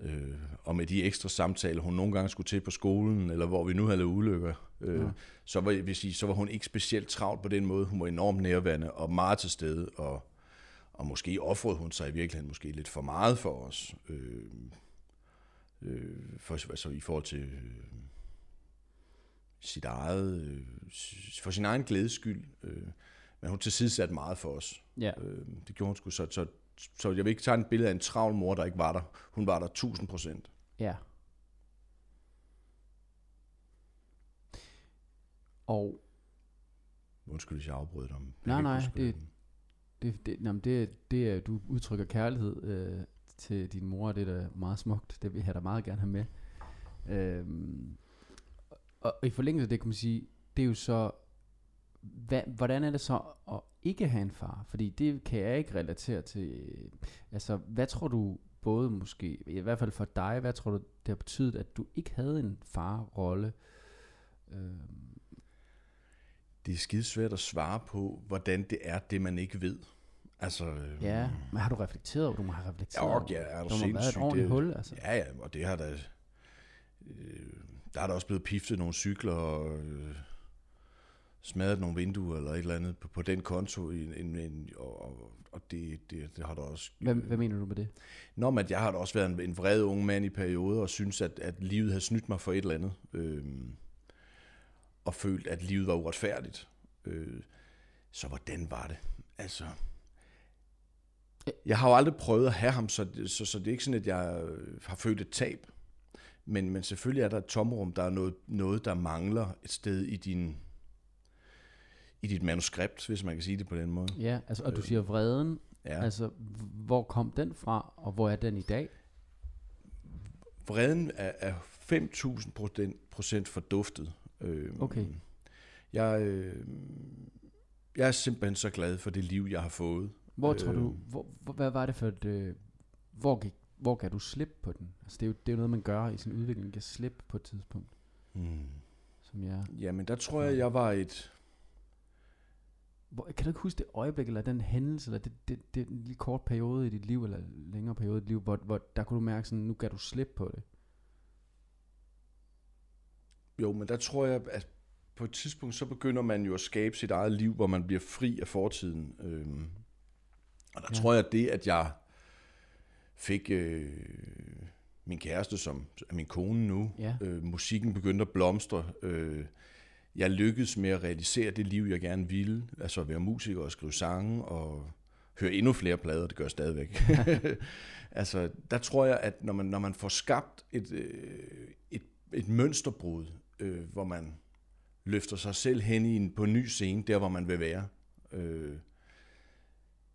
S4: øh, og med de ekstra samtaler, hun nogle gange skulle til på skolen, eller hvor vi nu havde lavet ulykker, øh,
S3: Ja.
S4: så, var, vil sige, så var hun ikke specielt travlt på den måde. Hun var enormt nærværende og meget til stede, og, og måske offrede hun sig i virkeligheden måske lidt for meget for os. Øh, øh, for, altså i forhold til øh, sit eget, øh, for sin egen glædes skyld. Øh, men hun tilsidesatte meget for os.
S3: Ja,
S4: Øh, det gjorde hun sgu. Så, så, så jeg vil ikke tage et billede af en travl mor, der ikke var der. Hun var der 1000 procent.
S3: ja. Og
S4: Undskyld, hvis jeg afbrød dig.
S3: Nej, nej, det- det, det, jamen det, det er, du udtrykker kærlighed øh, til din mor, det er da meget smukt. Det vil jeg da meget gerne have med. Øhm, og, og i forlængelse af det kan man sige, det er jo så, hvad, hvordan er det så at ikke have en far? Fordi det kan jeg ikke relatere til. Altså, hvad tror du både måske, i hvert fald for dig, hvad tror du, det har betydet, at du ikke havde en farrolle? Øhm,
S4: Det er skidesvært at svare på, hvordan det er, det man ikke ved. Altså,
S3: ja, men har du reflekteret over, du må have reflekteret over-
S4: ja, er du
S3: der må have været et ordentligt
S4: det-
S3: hul, altså.
S4: Ja, ja, og det har der... Øh, der er der også blevet piftet nogle cykler og øh, smadret nogle vinduer eller et eller andet på, på den konto. I, en, en, og, og- det, det, det har der også...
S3: Hvad, hvad mener du med det?
S4: Nå, men jeg har da også været en, en vred ung mand i perioder, og synes, at, at livet havde snydt mig for et eller andet. Øhm, og følt, at livet var uretfærdigt. Øh, så hvordan var det? Altså... Jeg har jo aldrig prøvet at have ham, så, så, så det er ikke sådan, at jeg øh, har følt et tab. Men, men selvfølgelig er der et tomrum, der er noget, noget, der mangler et sted i din i dit manuskript, hvis man kan sige det på den måde.
S3: Ja, altså, og du siger vreden,
S4: Ja.
S3: altså, hvor kom den fra, og hvor er den i dag?
S4: Vreden er, er 5.000 procent forduftet. Øh,
S3: Okay.
S4: Jeg, øh, jeg er simpelthen så glad for det liv, jeg har fået.
S3: Hvor tror
S4: Øh.
S3: du, hvor, hvor, hvad var det for et, øh, hvor, gik, hvor kan du slippe på den? Altså, det er jo, det er jo noget, man gør i sin udvikling, kan slippe på et tidspunkt,
S4: Hmm.
S3: som jeg...
S4: Jamen, der tror jeg, jeg var et...
S3: Hvor, kan du ikke huske det øjeblik, eller den hændelse, eller det, det, det en lille kort periode i dit liv, eller længere periode i dit liv, hvor, hvor der kunne du mærke sådan, nu kan du slippe på det?
S4: Jo, men der tror jeg, at på et tidspunkt, så begynder man jo at skabe sit eget liv, hvor man bliver fri af fortiden. Øhm, og der
S3: ja.
S4: tror jeg, at det, at jeg fik øh, min kæreste, som er min kone nu,
S3: Ja.
S4: øh, musikken begyndte at blomstre. Øh, jeg lykkedes med at realisere det liv, jeg gerne ville. Altså at være musiker og skrive sange og høre endnu flere plader, det gør jeg stadigvæk. altså, der tror jeg, at når man, når man får skabt et, øh, et, et mønsterbrud, øh, hvor man løfter sig selv hen i en, på en ny scene, der hvor man vil være, øh,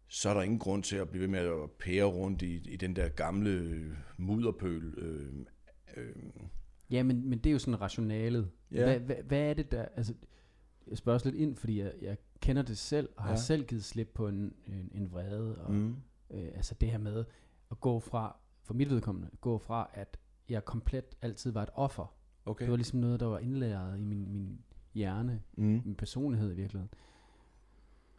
S4: så er der ingen grund til at blive ved med at pære rundt i, i den der gamle mudderpøl. Øh, øh,
S3: Ja, men, men det er jo sådan rationalet.
S4: Ja.
S3: Hvad, hvad, hvad er det der, altså, jeg spørger også lidt ind, fordi jeg, jeg kender det selv, og har
S4: Ja.
S3: selv givet slip på en, en, en vrede, og
S4: mm.
S3: øh, altså det her med at gå fra, for mit vedkommende, gå fra, at jeg komplet altid var et offer.
S4: Okay.
S3: Det var ligesom noget, der var indlæret i min, min hjerne,
S4: Mm.
S3: min personlighed i virkeligheden.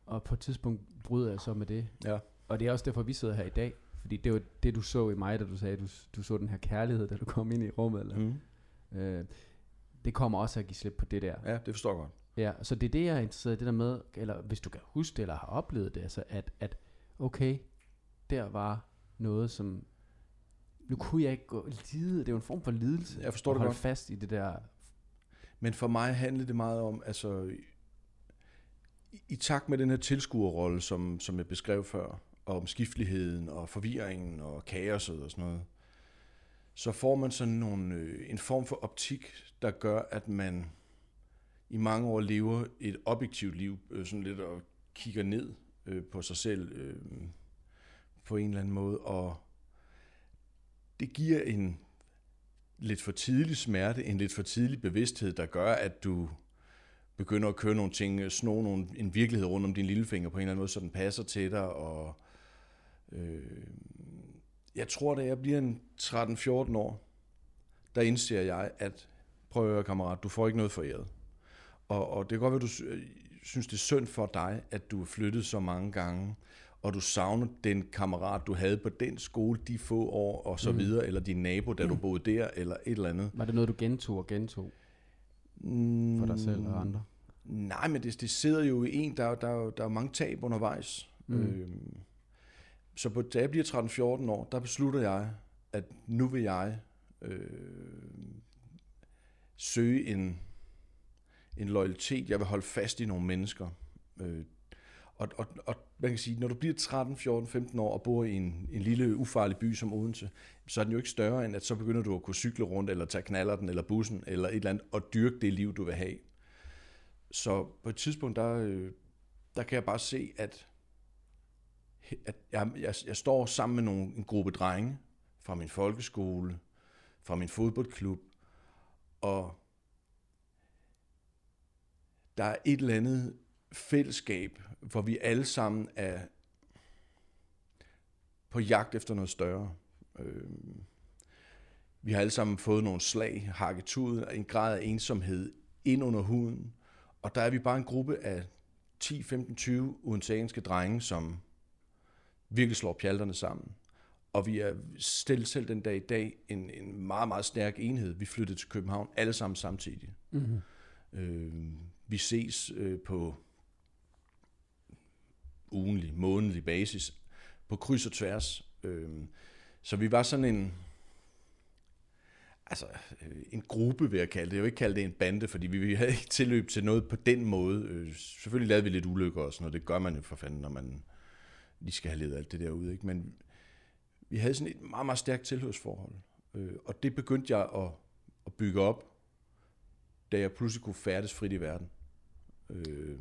S3: Og på et tidspunkt bryder jeg så med det.
S4: Ja.
S3: Og det er også derfor, vi sidder her i dag, Fordi det var det, du så i mig, da du sagde, at du, du så den her kærlighed, da du kom ind i rummet. Eller,
S4: Mm.
S3: Øh, det kommer også at give slip på det der.
S4: Ja, det forstår jeg godt.
S3: Ja, så det er det, jeg er interesseret i, det der med, eller hvis du kan huske det, eller har oplevet det, altså at, at okay, der var noget, som, nu kunne jeg ikke gå lide, det er jo en form for lidelse,
S4: Jeg forstår det godt.
S3: fast i det der,
S4: Men for mig handlede det meget om, altså i, i takt med den her tilskuerrolle, som, som jeg beskrev før, og omskifteligheden og forvirringen og kaoset og sådan noget, så får man sådan nogle, øh, en form for optik, der gør, at man i mange år lever et objektivt liv, øh, sådan lidt og kigger ned øh, på sig selv øh, på en eller anden måde, og det giver en lidt for tidlig smerte, en lidt for tidlig bevidsthed, der gør, at du begynder at køre nogle ting, øh, sno nogle, en virkelighed rundt om din lillefinger på en eller anden måde, så den passer til dig. Og, øh, jeg tror, da jeg bliver en 13-14 år, der indser jeg, at prøv at høre, kammerat, du får ikke noget foræret. Og, og det kan godt være, du øh, synes, det er synd for dig, at du er flyttet så mange gange, og du savner den kammerat, du havde på den skole de få år, og så mm. videre, eller din nabo, da du boede der, eller et eller andet.
S3: var det noget, du gentog og gentog
S4: Mm,
S3: for dig selv og andre?
S4: Nej, men det, det sidder jo i en, der, er- der, er der er mange tab undervejs. Mm. Øhm, så på, da jeg bliver 13-14 år, der beslutter jeg, at nu vil jeg øh, søge en, en loyalitet. Jeg vil holde fast i nogle mennesker. Øh, og, og, og man kan sige, når du bliver 13, 14, 15 år og bor i en, en lille ufarlig by som Odense, så er den jo ikke større end, at så begynder du at kunne cykle rundt, eller tage knallerten, eller bussen, eller et eller andet, og dyrke det liv, du vil have. Så på et tidspunkt, der, øh, der kan jeg bare se, at, at jeg, jeg, jeg står sammen med nogle, en gruppe drenge fra min folkeskole, fra min fodboldklub, og der er et eller andet fællesskab, hvor vi alle sammen er på jagt efter noget større. Øh, vi har alle sammen fået nogle slag, hakket ud, en grad af ensomhed ind under huden, og der er vi bare en gruppe af 10, 15, 20 udensagenske drenge, som virkelig slår pjalterne sammen. Og vi er stillet selv den dag i dag en, en meget, meget stærk enhed. Vi flyttede til København alle sammen samtidig.
S3: Mm-hmm.
S4: Øh, vi ses øh, på ugenlig, månedlig basis, på kryds og tværs. Øh, så vi var sådan en, altså øh, en gruppe, vil jeg kalde det. Jeg vil ikke kalde det en bande, fordi vi, vi havde ikke tilløb til noget på den måde. Øh, selvfølgelig lavede vi lidt ulykker og sådan noget. Det gør man jo for fanden, når man lige skal have ledet alt det der ud. Ikke? Men vi havde sådan et meget, meget stærkt tilhørsforhold. Øh, og det begyndte jeg at, at bygge op, da jeg pludselig kunne færdes frit i verden. Øh,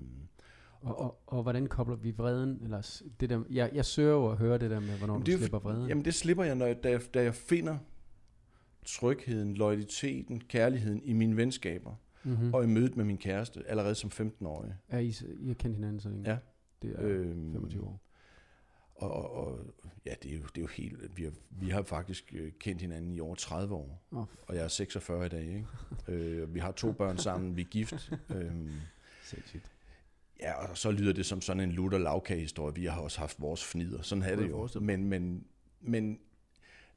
S3: Og, og, og hvordan kobler vi vreden? Eller det der, jeg, jeg søger jo at høre det der med, hvornår
S4: Jamen,
S3: du
S4: det er
S3: slipper vreden.
S4: Jamen det slipper jeg, når jeg, da, jeg, da jeg finder trygheden, loyaliteten, kærligheden i mine venskaber,
S3: mm-hmm.
S4: mm. og i mødet med min kæreste, allerede som 15-årig.
S3: er I, I har kendt hinanden så længe?
S4: Ja.
S3: Det er
S4: Øhm,
S3: 25 år.
S4: Og, og, og ja, det er, jo, det er jo helt... Vi har, vi har faktisk øh, kendt hinanden i over 30 år,
S3: Åh,
S4: og jeg er 46 i dag, ikke? øh, vi har to børn sammen, vi er gift. øhm,
S3: sindssygt.
S4: Ja, og så lyder det som sådan en lutter lavkagehistorie. Vi har også haft vores fnider. Sådan er
S3: Kunne
S4: det jo. Men, men, men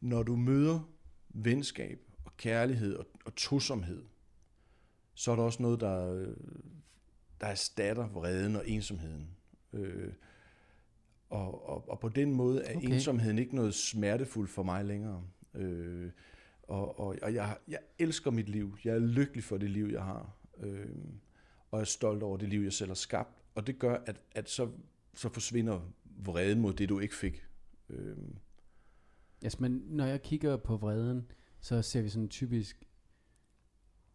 S4: når du møder venskab og kærlighed og, og tosomhed, så er der også noget, der, der erstatter vreden og ensomheden. Øh, og, og, og på den måde er
S3: Okay.
S4: ensomheden ikke noget smertefuldt for mig længere. Øh, og og, og jeg, jeg elsker mit liv. Jeg er lykkelig for det liv, jeg har. Øh, og er stolt over det liv, jeg selv har skabt. Og det gør, at, at så, så forsvinder vreden mod det, du ikke fik. Øh,
S3: Altså, men når jeg kigger på vreden, så ser vi sådan typisk,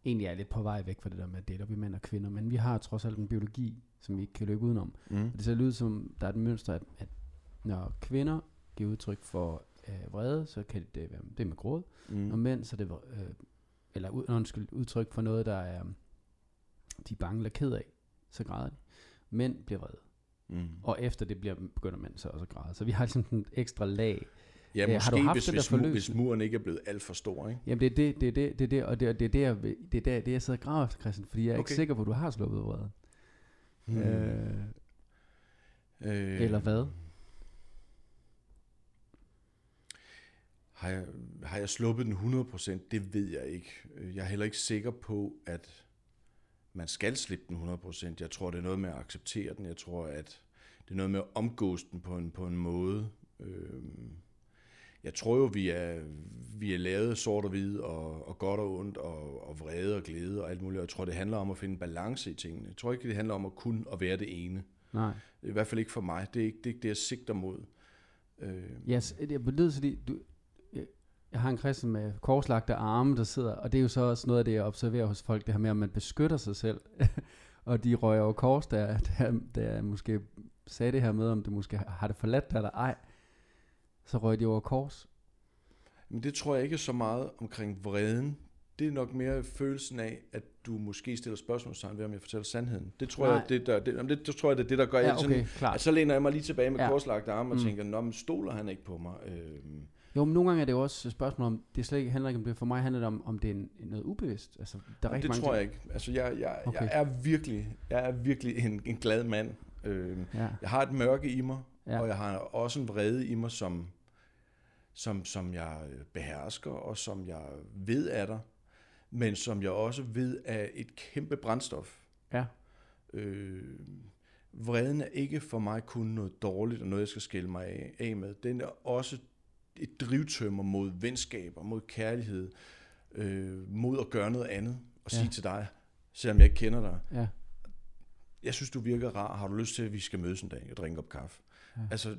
S3: egentlig er jeg lidt på vej væk fra det der med at dele op i mænd og kvinder, men vi har trods alt en biologi, som vi ikke kan løbe udenom.
S4: mm.
S3: Og det ser ud som, der er et mønster, at, at når kvinder giver udtryk for øh, vrede, så kan det være det er med gråd, mm. Og mænd, så er det øh, eller ud- undskyld, udtryk for noget, der er, de er bange eller ked af, så græder de. Mænd bliver vrede.
S4: Mm.
S3: Og efter det bliver, begynder mænd så også at græde. Så vi har ligesom sådan et ekstra lag.
S4: Ja,
S3: Øh, har
S4: måske
S3: du haft
S4: hvis,
S3: det
S4: hvis, mu- hvis muren ikke er blevet alt for stor. Ikke?
S3: Jamen det er det, det er det, det er det, og det, og det er det, jeg, det er det, det, jeg sidder og graver efter, Christian, fordi jeg er okay. ikke sikker på, at du har sluppet vreden.
S4: Hmm.
S3: Øh,
S4: Øh,
S3: eller hvad?
S4: Har jeg, har jeg sluppet den 100%? Det ved jeg ikke. Øh, Jeg er heller ikke sikker på, at man skal slippe den 100%. Jeg tror, det er noget med at acceptere den. Jeg tror, at det er noget med at omgås den på en, på en måde. Øhm, Jeg tror jo, vi er, vi er lavet sort og hvid, og, og godt og ondt, og, og vrede og glæde og alt muligt. Jeg tror, det handler om at finde balance i tingene. Jeg tror ikke, det handler om at kun at være det ene.
S3: Nej.
S4: I hvert fald ikke for mig. Det er ikke det, er ikke det jeg sigter mod. Øh,
S3: Yes, jeg nødt til du, jeg, har en kristen med korslagte arme, der sidder, og det er jo så også noget af det, jeg observerer hos folk, det her med, at man beskytter sig selv, og de røger over kors, der, der, der måske sagde det her med, om det måske har det forladt dig eller ej, så røg de over kors.
S4: Men det tror jeg ikke så meget omkring vreden. Det er nok mere følelsen af, at du måske stiller spørgsmålstegn ved, om jeg fortæller sandheden. Det tror
S3: Nej.
S4: jeg, det, der, det, det, det, tror jeg, det er det, der gør,
S3: Ja, okay,
S4: sådan,
S3: klart.
S4: at så læner jeg mig lige tilbage med
S3: Ja.
S4: korslagte arme og
S3: Mm.
S4: tænker, nå, men stoler han ikke på mig? Øhm,
S3: Jo, men nogle gange er det jo også et spørgsmål om, det slet ikke, handler ikke om det, for mig handler det om, om det er en, noget ubevidst. Altså, der er
S4: det
S3: mange
S4: tror jeg
S3: ting-
S4: ikke. Altså, jeg, jeg,
S3: Okay.
S4: jeg er virkelig, jeg er virkelig en, en glad mand. Øhm,
S3: Ja,
S4: jeg har et mørke i mig,
S3: ja.
S4: og jeg har også en vrede i mig, som, som, som jeg behersker, og som jeg ved er der, men som jeg også ved er et kæmpe brændstof.
S3: ja,
S4: Øh, vreden er ikke for mig kun noget dårligt, og noget, jeg skal skille mig af, med. Den er også et drivtømmer mod venskaber, mod kærlighed, øh, mod at gøre noget andet, og
S3: Ja.
S4: sige til dig, selvom jeg ikke kender dig,
S3: ja,
S4: jeg synes, du virker rar, har du lyst til, at vi skal mødes en dag og drikke op kaffe?
S3: Ja.
S4: Altså,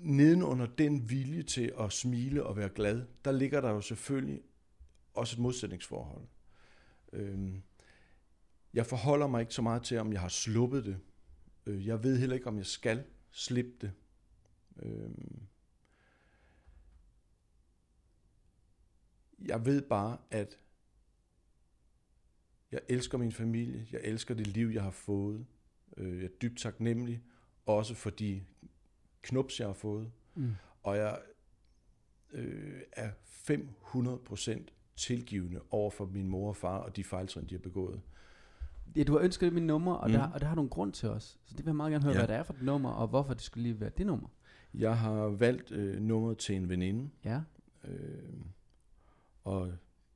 S4: nedenunder den vilje til at smile og være glad, der ligger der jo selvfølgelig også et modsætningsforhold. Øhm, jeg forholder mig ikke så meget til, om jeg har sluppet det. Øh, jeg ved heller ikke, om jeg skal slippe det. Øhm, jeg ved bare, at jeg elsker min familie. Jeg elsker det liv, jeg har fået. Øh, jeg er dybt taknemmelig, også for de knups, jeg har fået.
S3: mm.
S4: Og jeg øh, er 500% tilgivende over for min mor og far og de fejltrin, de har begået.
S3: ja du har ønsket min nummer, og, mm. Der, og der har du en grund til os. Så det vil jeg meget gerne høre, ja.
S4: Ja.
S3: hvad det er for et nummer, og hvorfor det skulle lige være det nummer.
S4: Jeg har valgt øh, nummeret til en veninde,
S3: Ja,
S4: øh, og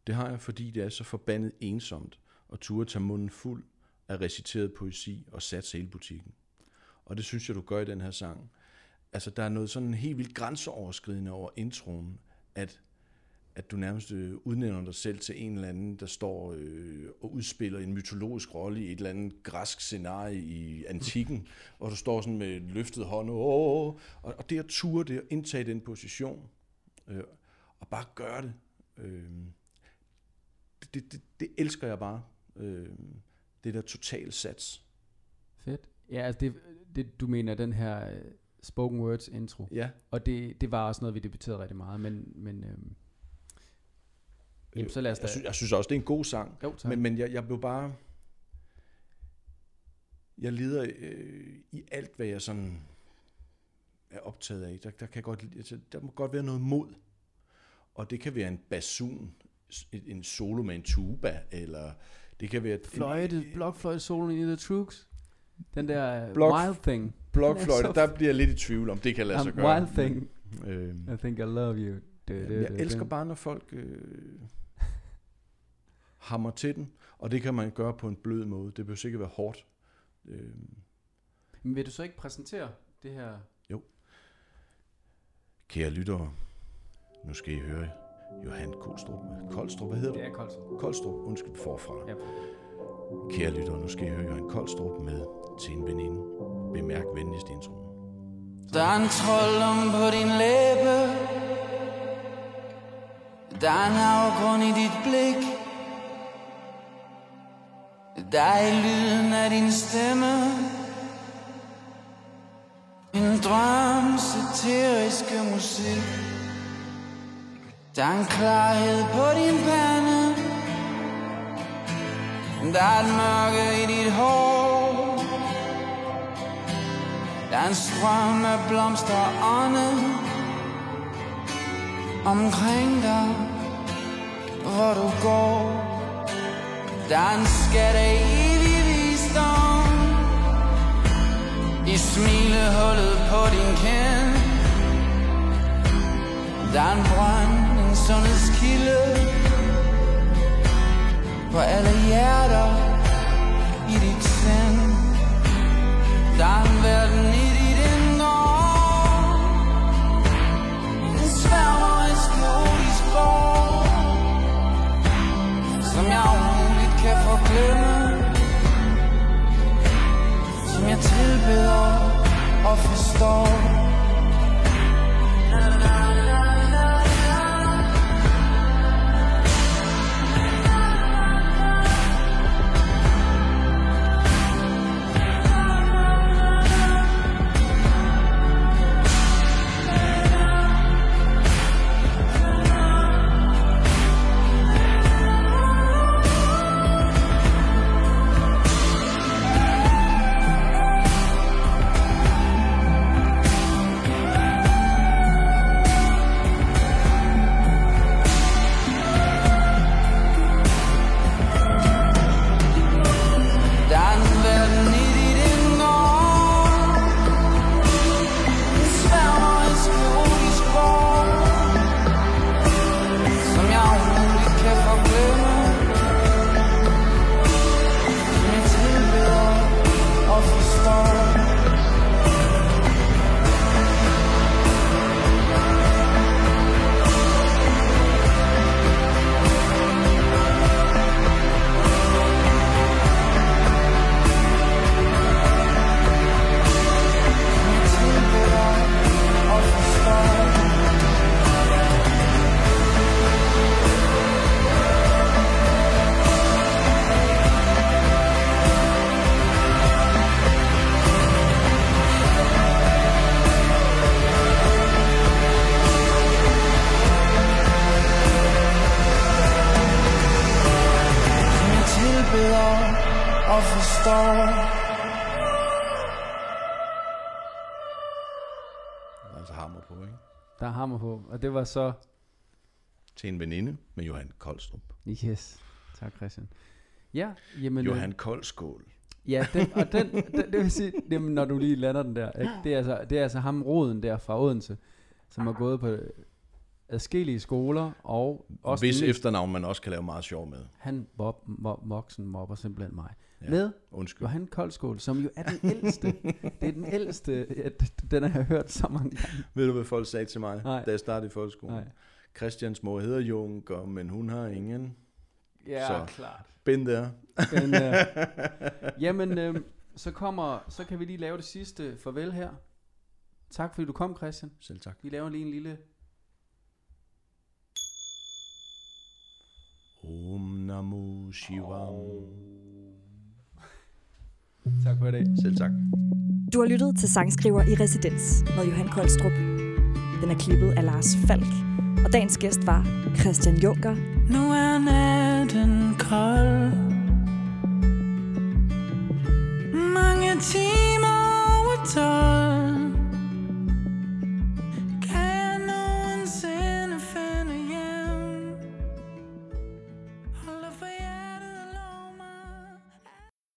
S4: det har jeg, fordi det er så forbandet ensomt at turde tage munden fuld af reciteret poesi og sat hele butikken. Og det synes jeg, du gør i den her sang. Altså, der er noget sådan helt vildt grænseoverskridende over introen, at, at du nærmest øh, udnævner dig selv til en eller anden, der står øh, og udspiller en mytologisk rolle i et eller andet græsk scenarie i antikken, og du står sådan med løftet hånd, åh, og, og det at ture det, at indtage den position, øh, og bare gøre det, øh, det, det, det, det elsker jeg bare. Øh, det der total sats.
S3: fedt. Ja, altså det, det du mener, den her øh, spoken words intro.
S4: Ja,
S3: Og det, det var også noget, vi debatterede rigtig meget, men, men øhm, jamen, så lad os da...
S4: jeg, synes, jeg synes også, det er en god sang.
S3: Jo, tak.
S4: Men, men jeg, jeg blev bare... Jeg lider øh, i alt, hvad jeg sådan er optaget af. Der, der, kan godt, altså, der må godt være noget mod. Og det kan være en basun, en, solo med en tuba, eller det kan være...
S3: Fløjte, blokfløjte solo i The Trucks. Den der
S4: Blok-
S3: Blok, Wild Thing.
S4: Blokfløjte,
S3: er
S4: der bliver jeg lidt i tvivl om, det kan lade sig gøre.
S3: wild Thing.
S4: Øh,
S3: I think I love you. Du, du,
S4: jeg elsker bare, når folk øh, hammer til den, og det kan man gøre på en blød måde. Det behøver sikkert være hårdt. Øh,
S3: Men vil du så ikke præsentere det her?
S4: Kære lyttere, nu skal I høre Johan Koldstrup. Koldstrup, hvad hedder du?
S3: Det er koldt.
S4: Koldstrup, undskyld forfra.
S3: Ja.
S4: Kære lyttere, nu skal I høre Johan Koldstrup med til en veninde. Bemærk venligst introen.
S2: Der er en troldom på din læbe. Der er en afgrund i dit blik. Der er i lyden af din stemme. En drøm satiriske musik. Der er en klarhed på din pande. Der er et mørke i dit hår der er en strøm af blomster ånde Omkring dig, hvor du går. Der er en skat af evig visdom. I smilehullet på din kind Der er en brønd, en sundhedskilde. For alle hjerter i dit sind. Der er en verden i Der er
S4: hammer på.
S3: Og det var så...
S4: Til en veninde med Johan Koldstrup.
S3: Yes. Tak, Christian. Ja, jamen...
S4: Johan Koldskål.
S3: Ja, den, og den, den, det vil sige, jamen, når du lige lander den der, ikke? Det, er altså, det er altså ham roden der fra Odense, som har gået på adskillige skoler, og også
S4: Hvis efternavn man også kan lave meget sjov med.
S3: han mob, mob, voksen mobber simpelthen mig.
S4: Ja.
S3: Med
S4: Undskyld.
S3: Johan Koldskål, som jo er den ældste. det er den ældste, ja, den har jeg hørt så mange gange.
S4: Ved du, hvad folk sagde til mig,
S3: Nej.
S4: da jeg startede i folkeskolen?
S3: Nej.
S4: Christians mor hedder Junker, men hun har ingen.
S3: Ja,
S4: Så.
S3: klart.
S4: Bind der.
S3: Men, øh, jamen, øh, så kommer, så kan vi lige lave det sidste farvel her. Tak fordi du kom, Christian.
S4: Selv tak.
S3: Vi laver lige en lille...
S4: Om Namo Shivam.
S3: Tak for i dag.
S4: Selv tak.
S1: Du har lyttet til Sangskriver i Residens med Johan Koldstrup. Den er klippet af Lars Falk, og dagens gæst var Christian Junker.
S2: Nu er natten kold Mange timer over tolv